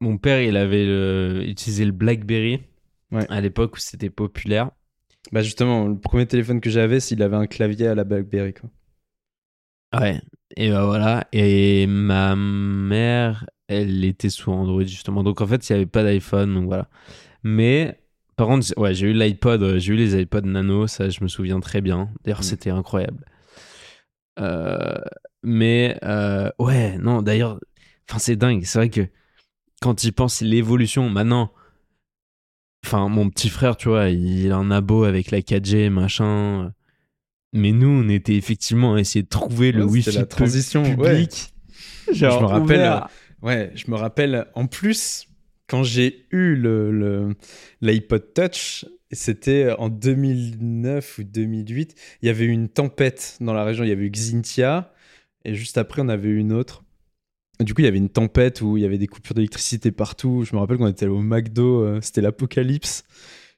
mon père, il avait le, utilisé le BlackBerry Ouais. à l'époque où c'était populaire. Bah justement, le premier téléphone que j'avais, s'il avait un clavier à la BlackBerry, quoi. Ouais. Et bah voilà. Et ma mère, elle était sous Android justement. Donc en fait, il n'y avait pas d'iPhone. Donc voilà. Mais par contre, ouais, j'ai eu l'iPod. euh, J'ai eu les iPod Nano. Ça, je me souviens très bien. D'ailleurs, Mm. c'était incroyable. Euh, mais euh, ouais, non, d'ailleurs, enfin, c'est dingue. C'est vrai que quand tu y penses, l'évolution maintenant. Enfin, mon petit frère, tu vois, il a un abo avec la 4G, machin. Mais nous, on était effectivement à essayer de trouver le Ouais, Wi-Fi c'était la transition, ouais. public. <laughs> Genre, Je me rappelle, ouvert. Ouais, je me rappelle. En plus, quand j'ai eu le, le- l'iPod Touch, c'était en 2009 ou 2008, il y avait eu une tempête dans la région. Il y avait eu Xintia, et juste après, on avait eu une autre. Du coup, il y avait une tempête où il y avait des coupures d'électricité partout. Je me rappelle qu'on était allé au McDo, euh, c'était l'apocalypse.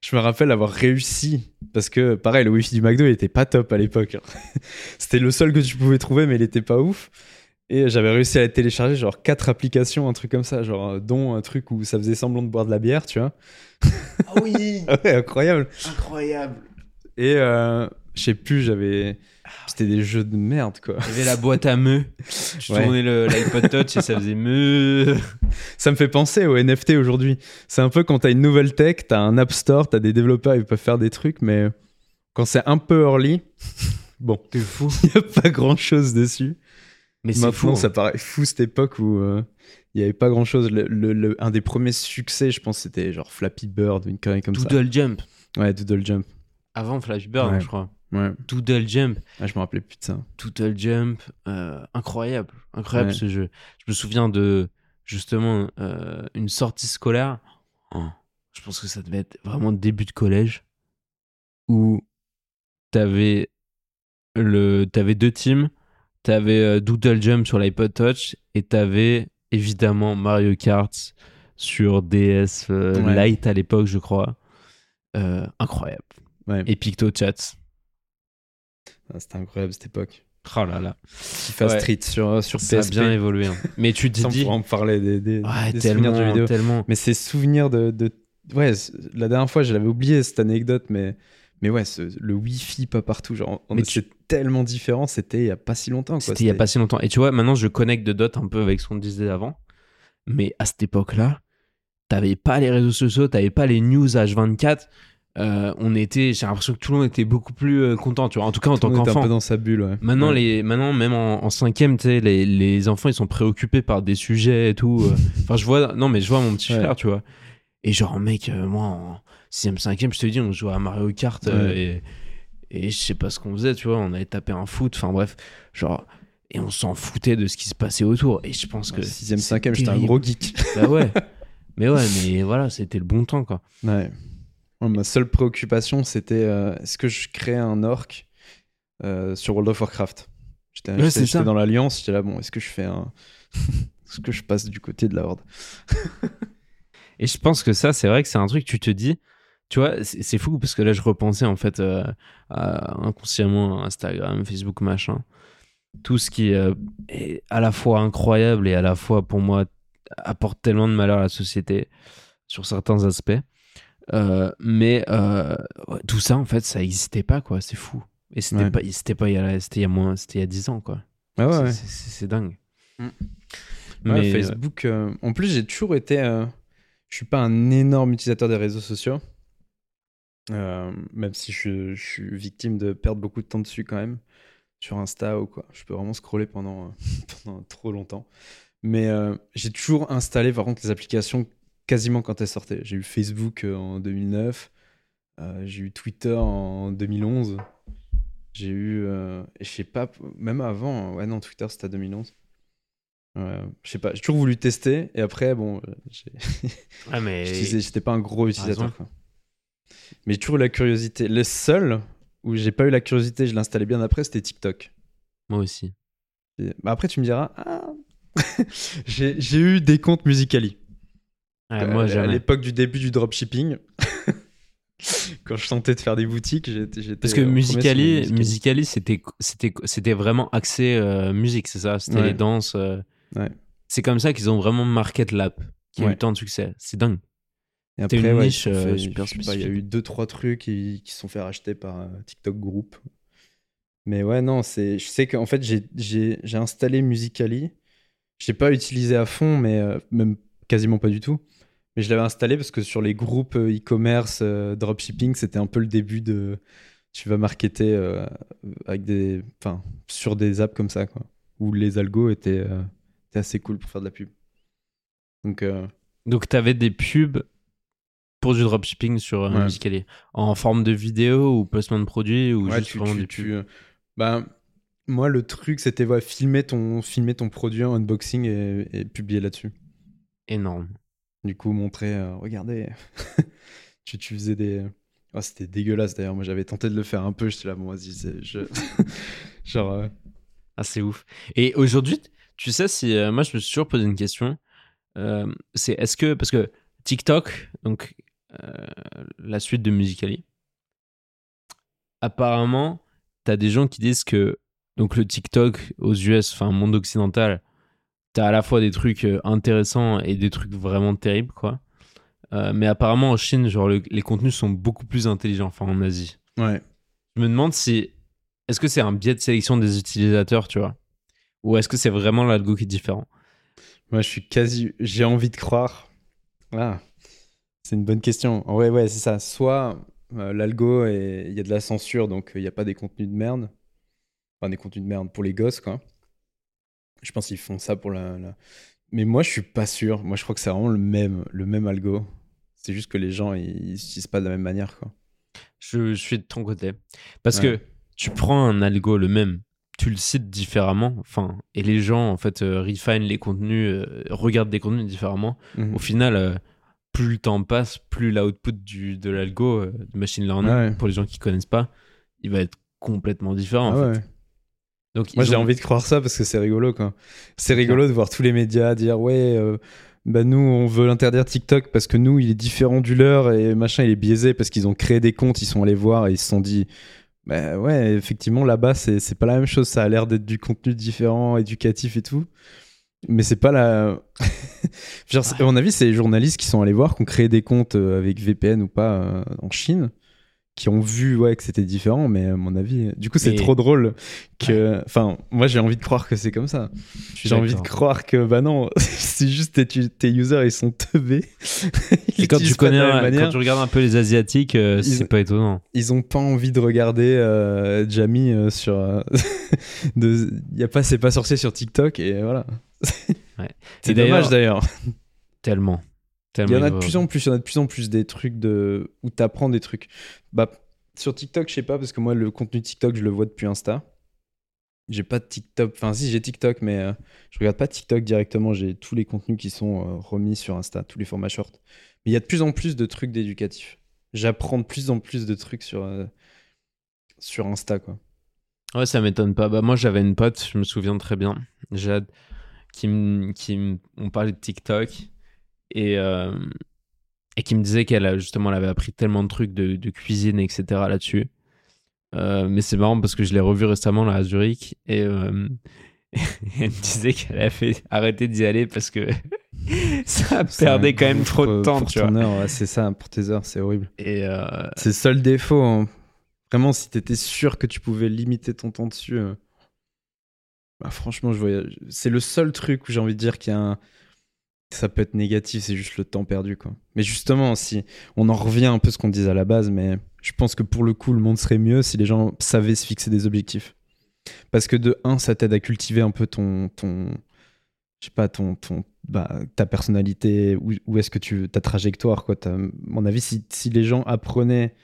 Je me rappelle avoir réussi, parce que pareil, le Wi-Fi du McDo, il était pas top à l'époque. hein. <laughs> c'était le seul que tu pouvais trouver, mais il était pas ouf. Et j'avais réussi à télécharger, genre quatre applications, un truc comme ça, genre euh, dont un truc où ça faisait semblant de boire de la bière, tu vois. Ah oui, <laughs> ouais, incroyable. incroyable. Et euh, je sais plus, j'avais. C'était des jeux de merde, quoi. Il y avait la boîte à meux. <laughs> Tu Ouais. tournais l'iPod Touch et ça faisait meuh. <laughs> Ça me fait penser aux NFT aujourd'hui. C'est un peu quand t'as une nouvelle tech, t'as un App Store, t'as des développeurs, ils peuvent faire des trucs, mais quand c'est un peu early, <laughs> bon, C'est fou. il n'y a pas grand chose dessus. Mais c'est fou. ça hein. paraît fou cette époque où euh, il n'y avait pas grand chose. Le, le- le- un des premiers succès, je pense, c'était genre Flappy Bird, une connerie comme ça. Doodle Jump. Ouais, Doodle Jump. Avant Flash Bird, Ouais. je crois. Ouais, Doodle Jump. Ah, je me rappelais plus de ça. Doodle Jump. euh, incroyable. Incroyable Ouais. ce jeu. Je me souviens de justement euh, une sortie scolaire. Oh, je pense que ça devait être vraiment début de collège où t'avais le t'avais deux teams. T'avais euh, Doodle Jump sur l'iPod Touch et t'avais évidemment Mario Kart sur DS euh, Ouais. Lite à l'époque, je crois. Incroyable. Et PictoChat. Ah, c'était incroyable cette époque. Oh là là. FIFA Ouais. Street sur, sur Ça a bien évolué. hein. Mais tu te Ça, on dis. pourra en parler des, des, Ouais, des souvenirs de vidéo. tellement. Mais ces souvenirs de, de- Ouais, la dernière fois, je l'avais oublié cette anecdote, mais, mais ouais, ce- le Wi-Fi pas partout, genre, on- c'est tellement différent, c'était il y a pas si longtemps. C'était il y a pas si longtemps. Et tu vois, maintenant, je connecte de dot un peu avec ce qu'on disait avant. Mais à cette époque-là, t'avais pas les réseaux sociaux, t'avais pas les news H24. Euh, on était, j'ai l'impression que tout le monde était beaucoup plus euh, content, tu vois. En tout cas, en Tout tant était un qu'enfant. peu dans sa bulle, ouais. Maintenant, Ouais. les, maintenant, même en, en cinquième, tu sais, les, les enfants, ils sont préoccupés par des sujets et tout. euh. <laughs> Enfin, je vois, non, mais je vois mon petit Ouais. frère, tu vois. Et genre, mec, euh, moi, en sixième, cinquième, je te dis, on jouait à Mario Kart euh, et, et je sais pas ce qu'on faisait, tu vois. On allait taper un foot, enfin bref, genre, et on s'en foutait de ce qui se passait autour. Et je pense que. 6ème, c'est 5ème, j'étais un gros geek. Bah ouais. <laughs> mais ouais, mais voilà, c'était le bon temps, quoi. Ouais. Ouais, Ma seule préoccupation, c'était euh, est-ce que je crée un orc euh, sur World of Warcraft? J'étais Ouais, dans l'Alliance, j'étais là, bon, est-ce que je fais un. <laughs> est-ce que je passe du côté de la Horde? <laughs> Et je pense que ça, c'est vrai que c'est un truc, tu te dis, tu vois, c'est c'est fou parce que là, je repensais en fait euh, à- inconsciemment à Instagram, Facebook, machin. Tout ce qui euh, est à la fois incroyable et à la fois, pour moi, apporte tellement de malheur à la société sur certains aspects. Euh, mais euh, ouais, tout ça, en fait, ça n'existait pas, quoi. C'est fou. Et c'était Ouais. pas, c'était pas il y a, c'était il y a moins, c'était il y a 10 ans, quoi. Ah C'est- ouais, c'est- C'est c'est dingue. Mm. Mais Ouais, Facebook. euh, en plus, j'ai toujours été. euh, je suis pas un énorme utilisateur des réseaux sociaux. Euh, même si je, je suis victime de perdre beaucoup de temps dessus quand même. Sur Insta ou quoi. Je peux vraiment scroller pendant, euh, <laughs> pendant trop longtemps. Mais euh, j'ai toujours installé par contre les applications quasiment quand elles sortaient. J'ai eu Facebook euh, en 2009. euh, j'ai eu Twitter en 2011. J'ai eu. euh, je sais pas, même avant. Ouais, non, Twitter c'était à 2011. Euh, je sais pas, j'ai toujours voulu tester et après, bon, Ah, mais <laughs> j'étais pas un gros utilisateur. Quoi. Mais j'ai toujours eu la curiosité. Le seul où j'ai pas eu la curiosité, je l'installais bien après, c'était TikTok. moi aussi. Et- bah après, tu me diras, ah, <laughs> j'ai j'ai eu des comptes Musicali. Ouais, moi, à l'époque du début du dropshipping. <laughs> Quand je tentais de faire des boutiques, j'étais. Parce que Musicali, Musicali. C'était, c'était, c'était vraiment axé euh, musique, c'est ça? C'était Ouais. les danses. euh. Ouais. C'est comme ça qu'ils ont vraiment market l'app, qui a eu Ouais. tant de succès. C'est dingue. Et après, une ouais, niche, euh, super Il y a eu deux, trois trucs qui, qui sont fait racheter par TikTok Group. Mais ouais, non, c'est, je sais qu'en fait, j'ai, j'ai, j'ai installé Musicali. Je l'ai pas utilisé à fond, mais même quasiment pas du tout. Mais je l'avais installé parce que sur les groupes euh, e-commerce, euh, dropshipping, c'était un peu le début de. Tu vas marketer euh, avec des, enfin, sur des apps comme ça, quoi. Où les algos étaient, euh, étaient assez cool pour faire de la pub. Donc, Donc, tu avais des pubs pour du dropshipping sur Ouais. Musicali. En forme de vidéo ou placement de produit ou Ouais, juste tu, vraiment tu- des tu, pubs? bah, moi, le truc, c'était ouais, filmer, ton, filmer ton produit en unboxing et, et publier là-dessus. Énorme. Du coup, montrer, euh, regardez, <laughs> tu, faisais des. Oh, c'était dégueulasse d'ailleurs. Moi, j'avais tenté de le faire un peu. J'étais là, bon, vas-y. <laughs> Genre, euh, Ah, c'est ouf. Et aujourd'hui, tu sais, si euh, moi je me suis toujours posé une question, c'est est-ce que parce que TikTok, donc la suite de Musicali, apparemment, t'as des gens qui disent que donc le TikTok aux US, enfin monde occidental, t'as à la fois des trucs euh, intéressants et des trucs vraiment terribles, quoi. Euh, mais apparemment en Chine, genre le- les contenus sont beaucoup plus intelligents, enfin en Asie. ouais. Je me demande si. Est-ce que c'est un biais de sélection des utilisateurs, tu vois? Ou est-ce que c'est vraiment l'algo qui est différent? Moi, je suis quasi. J'ai envie de croire. Ah, c'est une bonne question. Ouais, ouais, c'est ça. Soit euh, l'algo, et il y a de la censure, donc il n'y a pas des contenus de merde. Enfin, des contenus de merde pour les gosses, quoi. Je pense qu'ils font ça pour la, la- Mais moi, je suis pas sûr. Moi, je crois que c'est vraiment le même, le même algo. C'est juste que les gens, ils n'utilisent pas de la même manière, quoi. je, je suis de ton côté. Parce Ouais. que tu prends un algo le même, tu le cites différemment, enfin, et les gens, en fait, euh, refine les contenus, euh, regardent des contenus différemment. Mhm. Au final, euh, plus le temps passe, plus l'output de l'algo, euh, du machine learning, Ouais. pour les gens qui connaissent pas, il va être complètement différent, Ah en ouais. fait. Donc, Moi, j'ai ont- envie de croire ça parce que c'est rigolo, quoi. C'est rigolo de voir tous les médias dire ouais, euh, bah nous, on veut l'interdire TikTok parce que nous, il est différent du leur et machin, il est biaisé parce qu'ils ont créé des comptes, ils sont allés voir et ils se sont dit. Bah ouais, effectivement, là-bas, c'est pas la même chose. Ça a l'air d'être du contenu différent, éducatif et tout. Mais c'est pas la. <laughs> Genre, à mon avis, c'est les journalistes qui sont allés voir, qui ont créé des comptes euh, avec VPN ou pas euh, en Chine, qui ont vu ouais, que c'était différent, mais à mon avis, du coup, c'est Mais- trop drôle que. Enfin, moi, j'ai envie de croire que c'est comme ça. J'ai envie de croire que, bah non, <laughs> c'est juste tes, tes users, ils sont teubés. <laughs> Ils Et quand tu connais, un- manière. quand tu regardes un peu les asiatiques, euh, c'est pas étonnant. ils ont pas envie de regarder euh, Jamie euh, sur. <laughs> de, y a pas, c'est pas sorcier sur TikTok et voilà. Ouais. C'est dommage d'ailleurs. Tellement. Il y en a de plus en plus, il y en a de plus en plus des trucs de où t'apprends des trucs. Bah sur TikTok, je sais pas parce que moi le contenu TikTok, je le vois depuis Insta. J'ai pas de TikTok, enfin si j'ai TikTok, mais euh, je regarde pas TikTok directement. J'ai tous les contenus qui sont euh, remis sur Insta, tous les formats short. Mais il y a de plus en plus de trucs d'éducatifs. J'apprends de plus en plus de trucs sur euh, sur Insta quoi. Ouais, ça m'étonne pas. Bah, moi, j'avais une pote, je me souviens très bien, Jade, qui, m- qui on parlait de TikTok et, euh, et qui me disait qu'elle justement elle avait appris tellement de trucs de, de cuisine, etc. là-dessus. Euh, mais c'est marrant parce que je l'ai revu récemment là à Zurich et euh, <laughs> elle me disait qu'elle a fait arrêter d'y aller parce que <laughs> ça perdait quand même trop de temps, pour tu vois. ton heure, ouais, c'est ça, pour tes heures, c'est horrible. Et C'est le seul défaut. hein. Vraiment, si t'étais sûr que tu pouvais limiter ton temps dessus, bah, franchement, je voyais... c'est le seul truc où j'ai envie de dire qu'il y a un... Ça peut être négatif, c'est juste le temps perdu. Quoi. Mais justement, si on en revient un peu à ce qu'on disait à la base, mais je pense que pour le coup, le monde serait mieux si les gens savaient se fixer des objectifs. Parce que de un, ça t'aide à cultiver un peu ton, je sais pas, ton, bah, ta personnalité, où, où est-ce que tu, ta trajectoire, quoi. À mon avis, si, si les gens apprenaient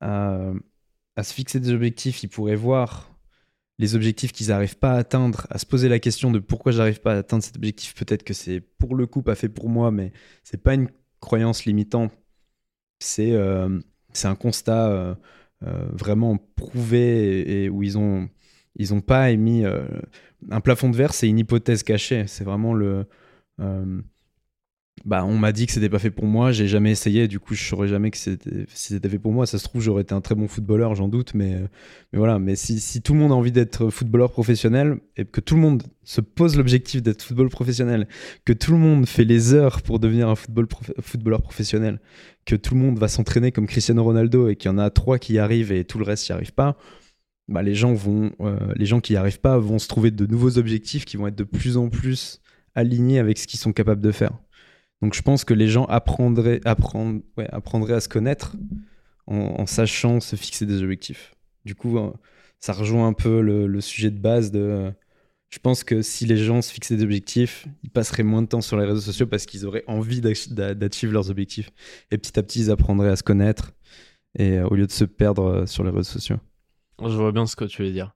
à se fixer des objectifs, ils pourraient voir les objectifs qu'ils n'arrivent pas à atteindre, à se poser la question de pourquoi j'arrive pas à atteindre cet objectif. Peut-être que c'est pour le coup pas fait pour moi, mais c'est pas une croyance limitante. C'est euh, un constat euh, euh, vraiment prouvé et, où ils ont ils ont pas émis euh, un plafond de verre, c'est une hypothèse cachée. C'est vraiment le bah, on m'a dit que c'était pas fait pour moi, j'ai jamais essayé, du coup je saurais jamais que si c'était fait pour moi. Ça se trouve j'aurais été un très bon footballeur, j'en doute, mais, euh, voilà. Mais si, tout le monde a envie d'être footballeur professionnel et que tout le monde se pose l'objectif d'être football professionnel, que tout le monde fait les heures pour devenir un footballeur professionnel, que tout le monde va s'entraîner comme Cristiano Ronaldo et qu'il y en a trois qui y arrivent et tout le reste n'y arrive pas, bah, les gens vont, euh, les gens qui n'y arrivent pas vont se trouver de nouveaux objectifs qui vont être de plus en plus alignés avec ce qu'ils sont capables de faire. Donc je pense que les gens apprendraient, ouais, apprendraient à se connaître en, sachant se fixer des objectifs. Du coup, euh, ça rejoint un peu le, sujet de base de... Je pense que si les gens se fixaient des objectifs, ils passeraient moins de temps sur les réseaux sociaux parce qu'ils auraient envie d'ach- d'a- d'achieve leurs objectifs. Et petit à petit, ils apprendraient à se connaître et euh, au lieu de se perdre euh, sur les réseaux sociaux. Je vois bien ce que tu veux dire.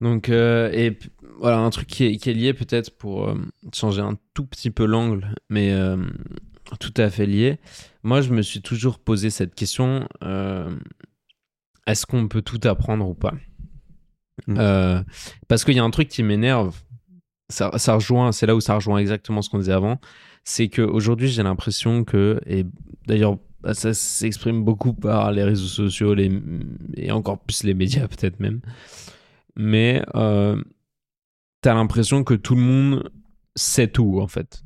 Donc, euh, et voilà, un truc qui est, qui est lié peut-être pour euh, changer un tout petit peu l'angle, mais euh, tout à fait lié. Moi, je me suis toujours posé cette question est-ce qu'on peut tout apprendre ou pas? Mm. Euh, Parce qu'il y a un truc qui m'énerve, ça, ça rejoint, c'est là où ça rejoint exactement ce qu'on disait avant, c'est qu'aujourd'hui, j'ai l'impression que, et d'ailleurs, bah, ça s'exprime beaucoup par les réseaux sociaux les, et encore plus les médias peut-être même. Mais euh, t'as l'impression que tout le monde sait tout en fait.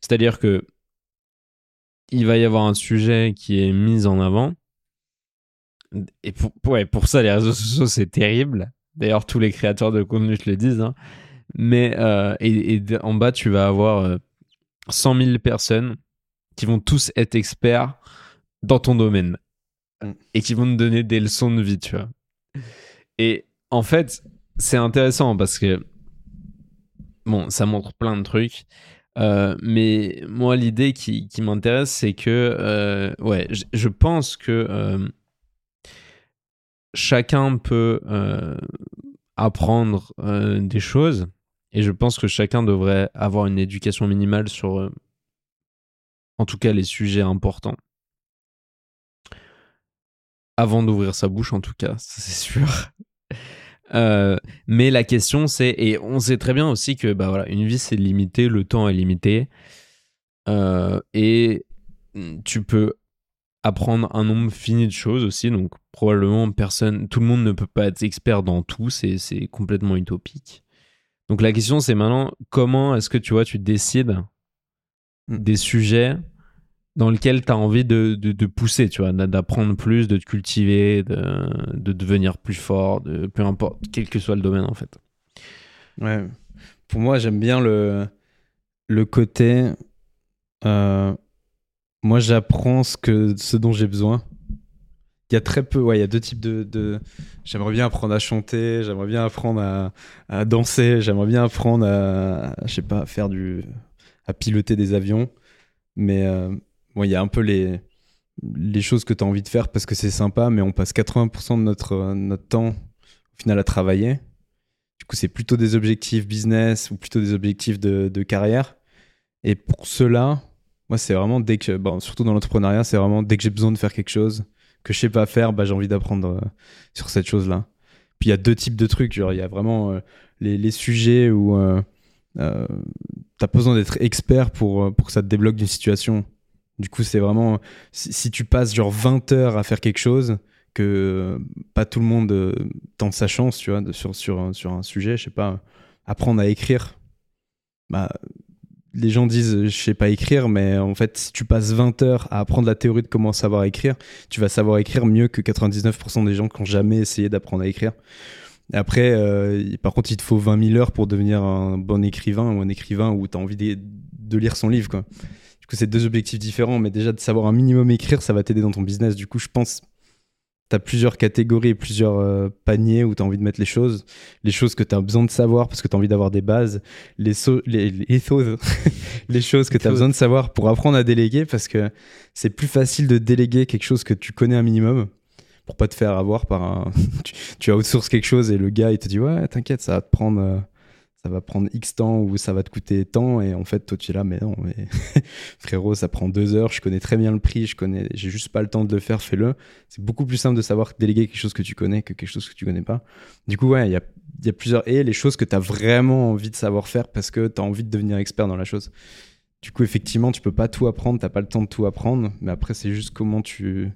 C'est-à-dire que il va y avoir un sujet qui est mis en avant. Et pour, ouais, pour ça, les réseaux sociaux, c'est terrible. D'ailleurs, tous les créateurs de contenu te le disent. hein. Mais euh, et, et en bas, tu vas avoir euh, 100 000 personnes qui vont tous être experts dans ton domaine Mm. et qui vont te donner des leçons de vie, tu vois. Et en fait, c'est intéressant parce que bon, ça montre plein de trucs. Euh, mais moi, l'idée qui, m'intéresse, c'est que euh, ouais, je, pense que euh, chacun peut apprendre des choses et je pense que chacun devrait avoir une éducation minimale sur, en tout cas, les sujets importants. Avant d'ouvrir sa bouche, en tout cas, <laughs> c'est sûr. Euh, mais la question, c'est, et on sait très bien aussi que bah voilà, une vie c'est limité, le temps est limité, euh, et tu peux apprendre un nombre fini de choses aussi. Donc probablement personne, tout le monde ne peut pas être expert dans tout, c'est c'est complètement utopique. Donc la question c'est maintenant comment est-ce que tu vois tu décides Mm. des sujets dans lequel tu as envie de, de, pousser, tu vois, d'apprendre plus, de te cultiver, de, de devenir plus fort, peu importe, quel que soit le domaine en fait. Ouais. Pour moi, j'aime bien le, le côté. euh, moi, j'apprends ce, ce dont j'ai besoin. Il y a très peu, ouais, il y a deux types de. J'aimerais bien apprendre à chanter, j'aimerais bien apprendre à, à danser, j'aimerais bien apprendre à, je sais pas, faire du. à piloter des avions. Mais euh, bon, il y a un peu les, les choses que tu as envie de faire parce que c'est sympa, mais on passe 80% de notre, euh, notre temps au final à travailler. Du coup, c'est plutôt des objectifs business ou plutôt des objectifs de, de carrière. Et pour cela, moi, c'est vraiment dès que, bon, surtout dans l'entrepreneuriat, c'est vraiment dès que j'ai besoin de faire quelque chose que je sais pas faire, bah, j'ai envie d'apprendre euh, sur cette chose-là. Puis il y a deux types de trucs. Genre, il y a vraiment euh, les, les sujets où euh, t'as pas besoin d'être expert pour, pour que ça te débloque d'une situation. Du coup, c'est vraiment si, tu passes genre 20 heures à faire quelque chose, que euh, pas tout le monde euh, tente sa chance, tu vois, sur, sur, sur un sujet, je sais pas, apprendre à écrire. Bah, les gens disent euh, je sais pas écrire, mais en fait, si tu passes 20 heures à apprendre la théorie de comment savoir écrire, tu vas savoir écrire mieux que 99% des gens qui ont jamais essayé d'apprendre à écrire. Après, par contre, il te faut 20 000 heures pour devenir un bon écrivain ou un écrivain où tu as envie de, de lire son livre. Quoi. Du c'est deux objectifs différents, mais déjà de savoir un minimum écrire, ça va t'aider dans ton business. Du coup, je pense tu as plusieurs catégories plusieurs euh, paniers où tu as envie de mettre les choses. Les choses que tu as besoin de savoir parce que tu as envie d'avoir des bases. Les, <laughs> choses- que tu as besoin de savoir pour apprendre à déléguer parce que c'est plus facile de déléguer quelque chose que tu connais un minimum pour pas te faire avoir par un. <laughs> tu, tu outsources quelque chose et le gars il te dit ouais, t'inquiète, ça va te prendre. Ça va prendre X temps ou ça va te coûter tant et en fait toi tu es là mais non <laughs> frérot ça prend deux heures je connais très bien le prix je connais j'ai juste pas le temps de le faire fais-le c'est beaucoup plus simple de savoir déléguer quelque chose que tu connais que quelque chose que tu connais pas du coup ouais il y a, y a plusieurs et les choses que tu as vraiment envie de savoir faire parce que tu as envie de devenir expert dans la chose du coup effectivement tu peux pas tout apprendre t'as pas le temps de tout apprendre mais après c'est juste comment tu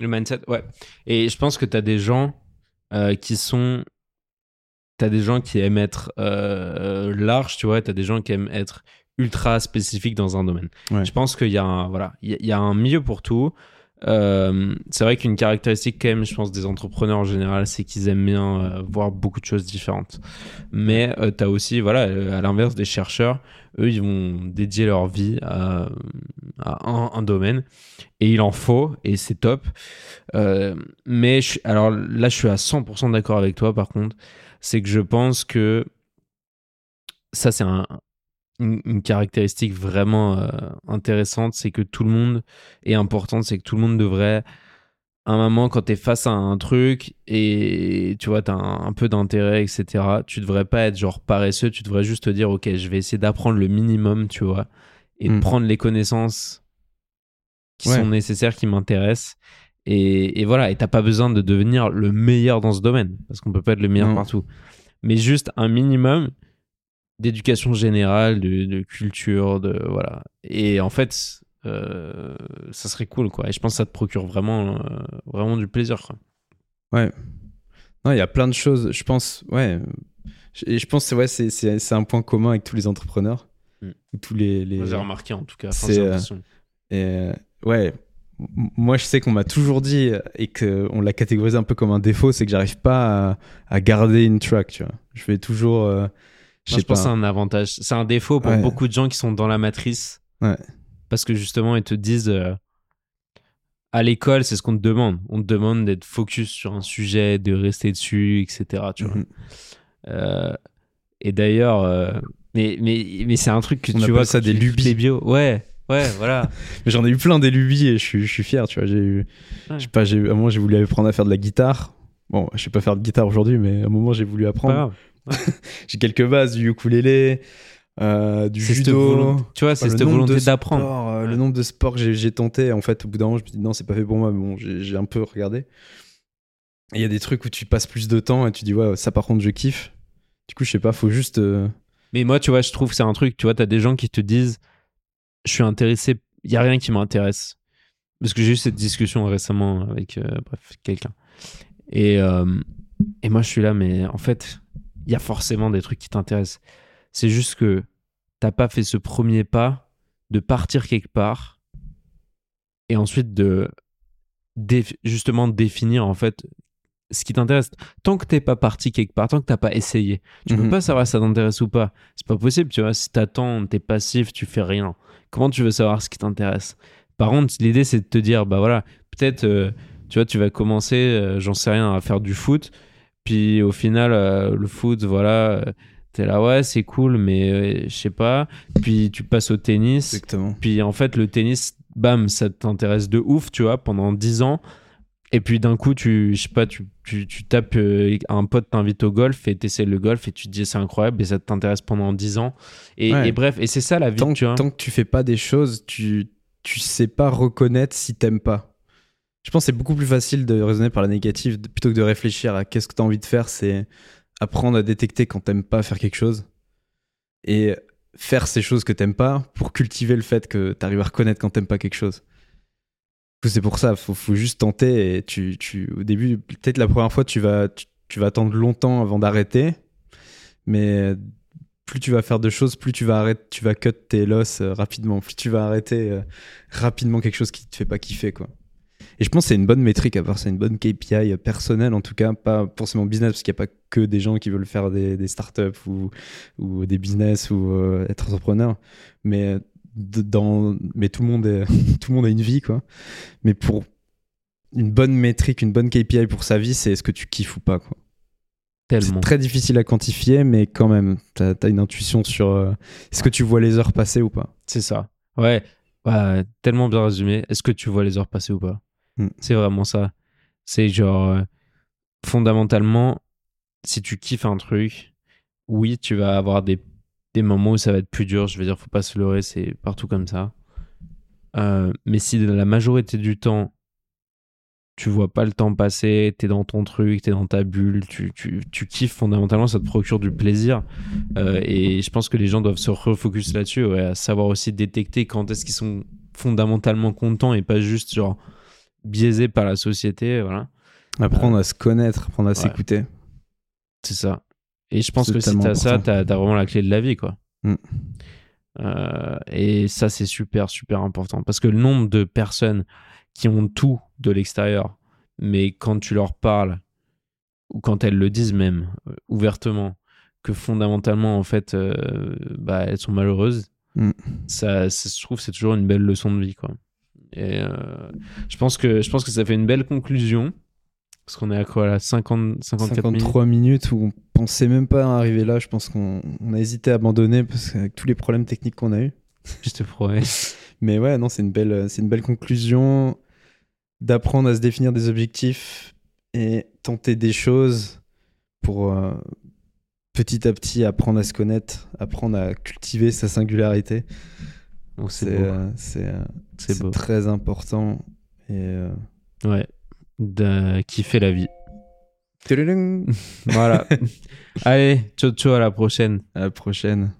Le mindset, ouais. Et je pense que tu as des gens euh, qui sont. Tu as des gens qui aiment être euh, large, tu vois, tu as des gens qui aiment être ultra spécifiques dans un domaine. Ouais. Je pense qu'il y, a un- voilà, il y, a- il y a un milieu pour tout. Euh, c'est vrai qu'une caractéristique, quand même, je pense, des entrepreneurs en général, c'est qu'ils aiment bien euh, voir beaucoup de choses différentes. Mais tu as aussi, voilà, euh, à l'inverse des chercheurs, eux, ils vont dédier leur vie à, à un, un domaine. Et il en faut, et c'est top. Euh, mais je, alors là, je suis à 100% d'accord avec toi, par contre. C'est que je pense que ça, c'est un- une, une caractéristique vraiment euh, intéressante. C'est que tout le monde est importante. C'est que tout le monde devrait, à un moment, quand tu es face à un truc et tu vois, tu as un, un peu d'intérêt, etc., tu devrais pas être genre paresseux. Tu devrais juste te dire, OK, je vais essayer d'apprendre le minimum, tu vois, et de Mm. prendre les connaissances qui Ouais. sont nécessaires, qui m'intéressent. Et, et voilà, et t'as pas besoin de devenir le meilleur dans ce domaine, parce qu'on peut pas être le meilleur Non. partout. Mais juste un minimum d'éducation générale, de, de culture, de voilà. Et en fait, euh, ça serait cool, quoi. Et je pense que ça te procure vraiment, euh, vraiment du plaisir, quoi. Ouais. Non, il y a plein de choses. Je pense, ouais. Et je pense, ouais, c'est c'est c'est un point commun avec tous les entrepreneurs. Mm. Ou Tous les, les... J'ai remarqué en tout cas. Enfin, C'est, euh, ouais. Moi, je sais qu'on m'a toujours dit euh, et qu'on l'a catégorisé un peu comme un défaut, c'est que j'arrive pas à, à garder une track, tu vois. Je vais toujours. euh, je je pense que c'est pas. un avantage. C'est un défaut pour Ouais. beaucoup de gens qui sont dans la matrice. Ouais. Parce que justement, ils te disent euh, à l'école, c'est ce qu'on te demande. On te demande d'être focus sur un sujet, de rester dessus, etc. Tu vois. Mhm. Euh, et d'ailleurs, mais, mais, mais c'est un truc que On tu vois. ça des lubies. Les bio. Ouais, ouais, voilà. <laughs> Mais j'en ai eu plein des lubies et je suis, je suis fier, tu vois. J'ai eu. Ouais. Je sais pas, j'ai, à un moment, j'ai voulu apprendre à faire de la guitare. Bon, je sais pas faire de guitare aujourd'hui, mais à un moment, j'ai voulu apprendre. <laughs> J'ai quelques bases du ukulélé, euh, du judo. volonté- tu vois, c'est cette volonté de d'apprendre. euh, Ouais. Le nombre de sports que j'ai, j'ai tenté, en fait, au bout d'un moment, je me suis dit non, c'est pas fait pour moi. Mais bon, j'ai, j'ai un peu regardé. Il y a des trucs où tu passes plus de temps et tu dis ouais, ça par contre, je kiffe. Du coup, je sais pas, faut juste. euh, Mais moi, tu vois, je trouve que c'est un truc, tu vois, t'as des gens qui te disent, je suis intéressé, il y a rien qui m'intéresse. Parce que j'ai eu cette discussion récemment avec, euh, quelqu'un. Et, euh, et moi, je suis là, mais en fait, il y a forcément des trucs qui t'intéressent. C'est juste que t'as pas fait ce premier pas de partir quelque part et ensuite de justement définir en fait ce qui t'intéresse. Tant que t'es pas parti quelque part, tant que t'as pas essayé, tu peux Mhm. pas savoir si ça t'intéresse ou pas. C'est pas possible, tu vois. Si t'attends, t'es passif, tu fais rien. Comment tu veux savoir ce qui t'intéresse? Par contre, l'idée c'est de te dire, bah voilà, peut-être, euh, tu vois, tu vas commencer, euh, j'en sais rien, à faire du foot. Puis au final, euh, le foot, voilà, t'es là, ouais, c'est cool, mais euh, je sais pas. Puis tu passes au tennis. Exactement. Puis en fait, le tennis, bam, ça t'intéresse de ouf, tu vois, pendant 10 ans. Et puis d'un coup, tu, je sais pas, tu, tu, tu tapes, euh, un pote t'invite au golf et t'essaies le golf et tu te dis c'est incroyable et ça t'intéresse pendant 10 ans. Et, Ouais. et bref, et c'est ça la vie, Tant, tu vois. tant que tu fais pas des choses, tu, tu sais pas reconnaître si t'aimes pas. Je pense que c'est beaucoup plus facile de raisonner par la négative plutôt que de réfléchir à qu'est-ce que tu as envie de faire. C'est apprendre à détecter quand t'aimes pas faire quelque chose et faire ces choses que t'aimes pas pour cultiver le fait que t'arrives à reconnaître quand t'aimes pas quelque chose. C'est pour ça, faut, faut juste tenter et tu, tu, au début, peut-être la première fois, tu vas, tu, vas attendre longtemps avant d'arrêter, mais plus tu vas faire de choses, plus tu vas arrêter, tu vas cut tes losses euh, rapidement, plus tu vas arrêter euh, rapidement quelque chose qui te fait pas kiffer quoi. Et je pense que c'est une bonne métrique à part, c'est une bonne KPI personnelle en tout cas, pas forcément business parce qu'il n'y a pas que des gens qui veulent faire des, startups ou, des business ou euh, être entrepreneur, mais dans, mais tout le monde est, <laughs> tout le monde a une vie quoi. Mais pour une bonne métrique, une bonne KPI pour sa vie, c'est est-ce que tu kiffes ou pas quoi. C'est très difficile à quantifier, mais quand même, t'as as une intuition sur euh, est-ce que tu vois les heures passer ou pas. C'est ça. Ouais. Tellement bien résumé. Est-ce que tu vois les heures passer ou pas Mm. C'est vraiment ça. C'est genre, euh, fondamentalement, si tu kiffes un truc, oui, tu vas avoir des, des moments où ça va être plus dur. Je veux dire, faut pas se leurrer, c'est partout comme ça. Euh, mais si la majorité du temps, tu vois pas le temps passer, t'es dans ton truc, t'es dans ta bulle, tu, tu, tu kiffes fondamentalement, ça te procure du plaisir. Euh, et je pense que les gens doivent se refocus là-dessus, ouais, à savoir aussi détecter quand est-ce qu'ils sont fondamentalement contents et pas juste genre biaisés par la société, voilà. Apprendre à se connaître, apprendre à s'écouter. C'est ça. Et je pense que si t'as ça, t'as as vraiment la clé de la vie, quoi. Mm. Euh, et ça, c'est super, super important. Parce que le nombre de personnes qui ont tout de l'extérieur, mais quand tu leur parles, ou quand elles le disent même euh, ouvertement, que fondamentalement, en fait, euh, bah, elles sont malheureuses, Mm. ça, ça, je trouve c'est toujours une belle leçon de vie, quoi. Et euh, je, pense que, je pense que ça fait une belle conclusion. Parce qu'on est à quoi là 50, 54 minutes 53 minutes où on pensait même pas arriver là. Je pense qu'on on a hésité à abandonner parce qu'avec tous les problèmes techniques qu'on a eu. <laughs> Je te promets. <laughs> Mais ouais, non, c'est une belle, c'est une belle conclusion d'apprendre à se définir des objectifs et tenter des choses pour euh, petit à petit apprendre à se connaître, apprendre à cultiver sa singularité. Donc c'est euh, c'est euh, très important. Et Ouais. De kiffer la vie. <laughs> Voilà. <laughs> Allez, ciao ciao à la prochaine. à la prochaine.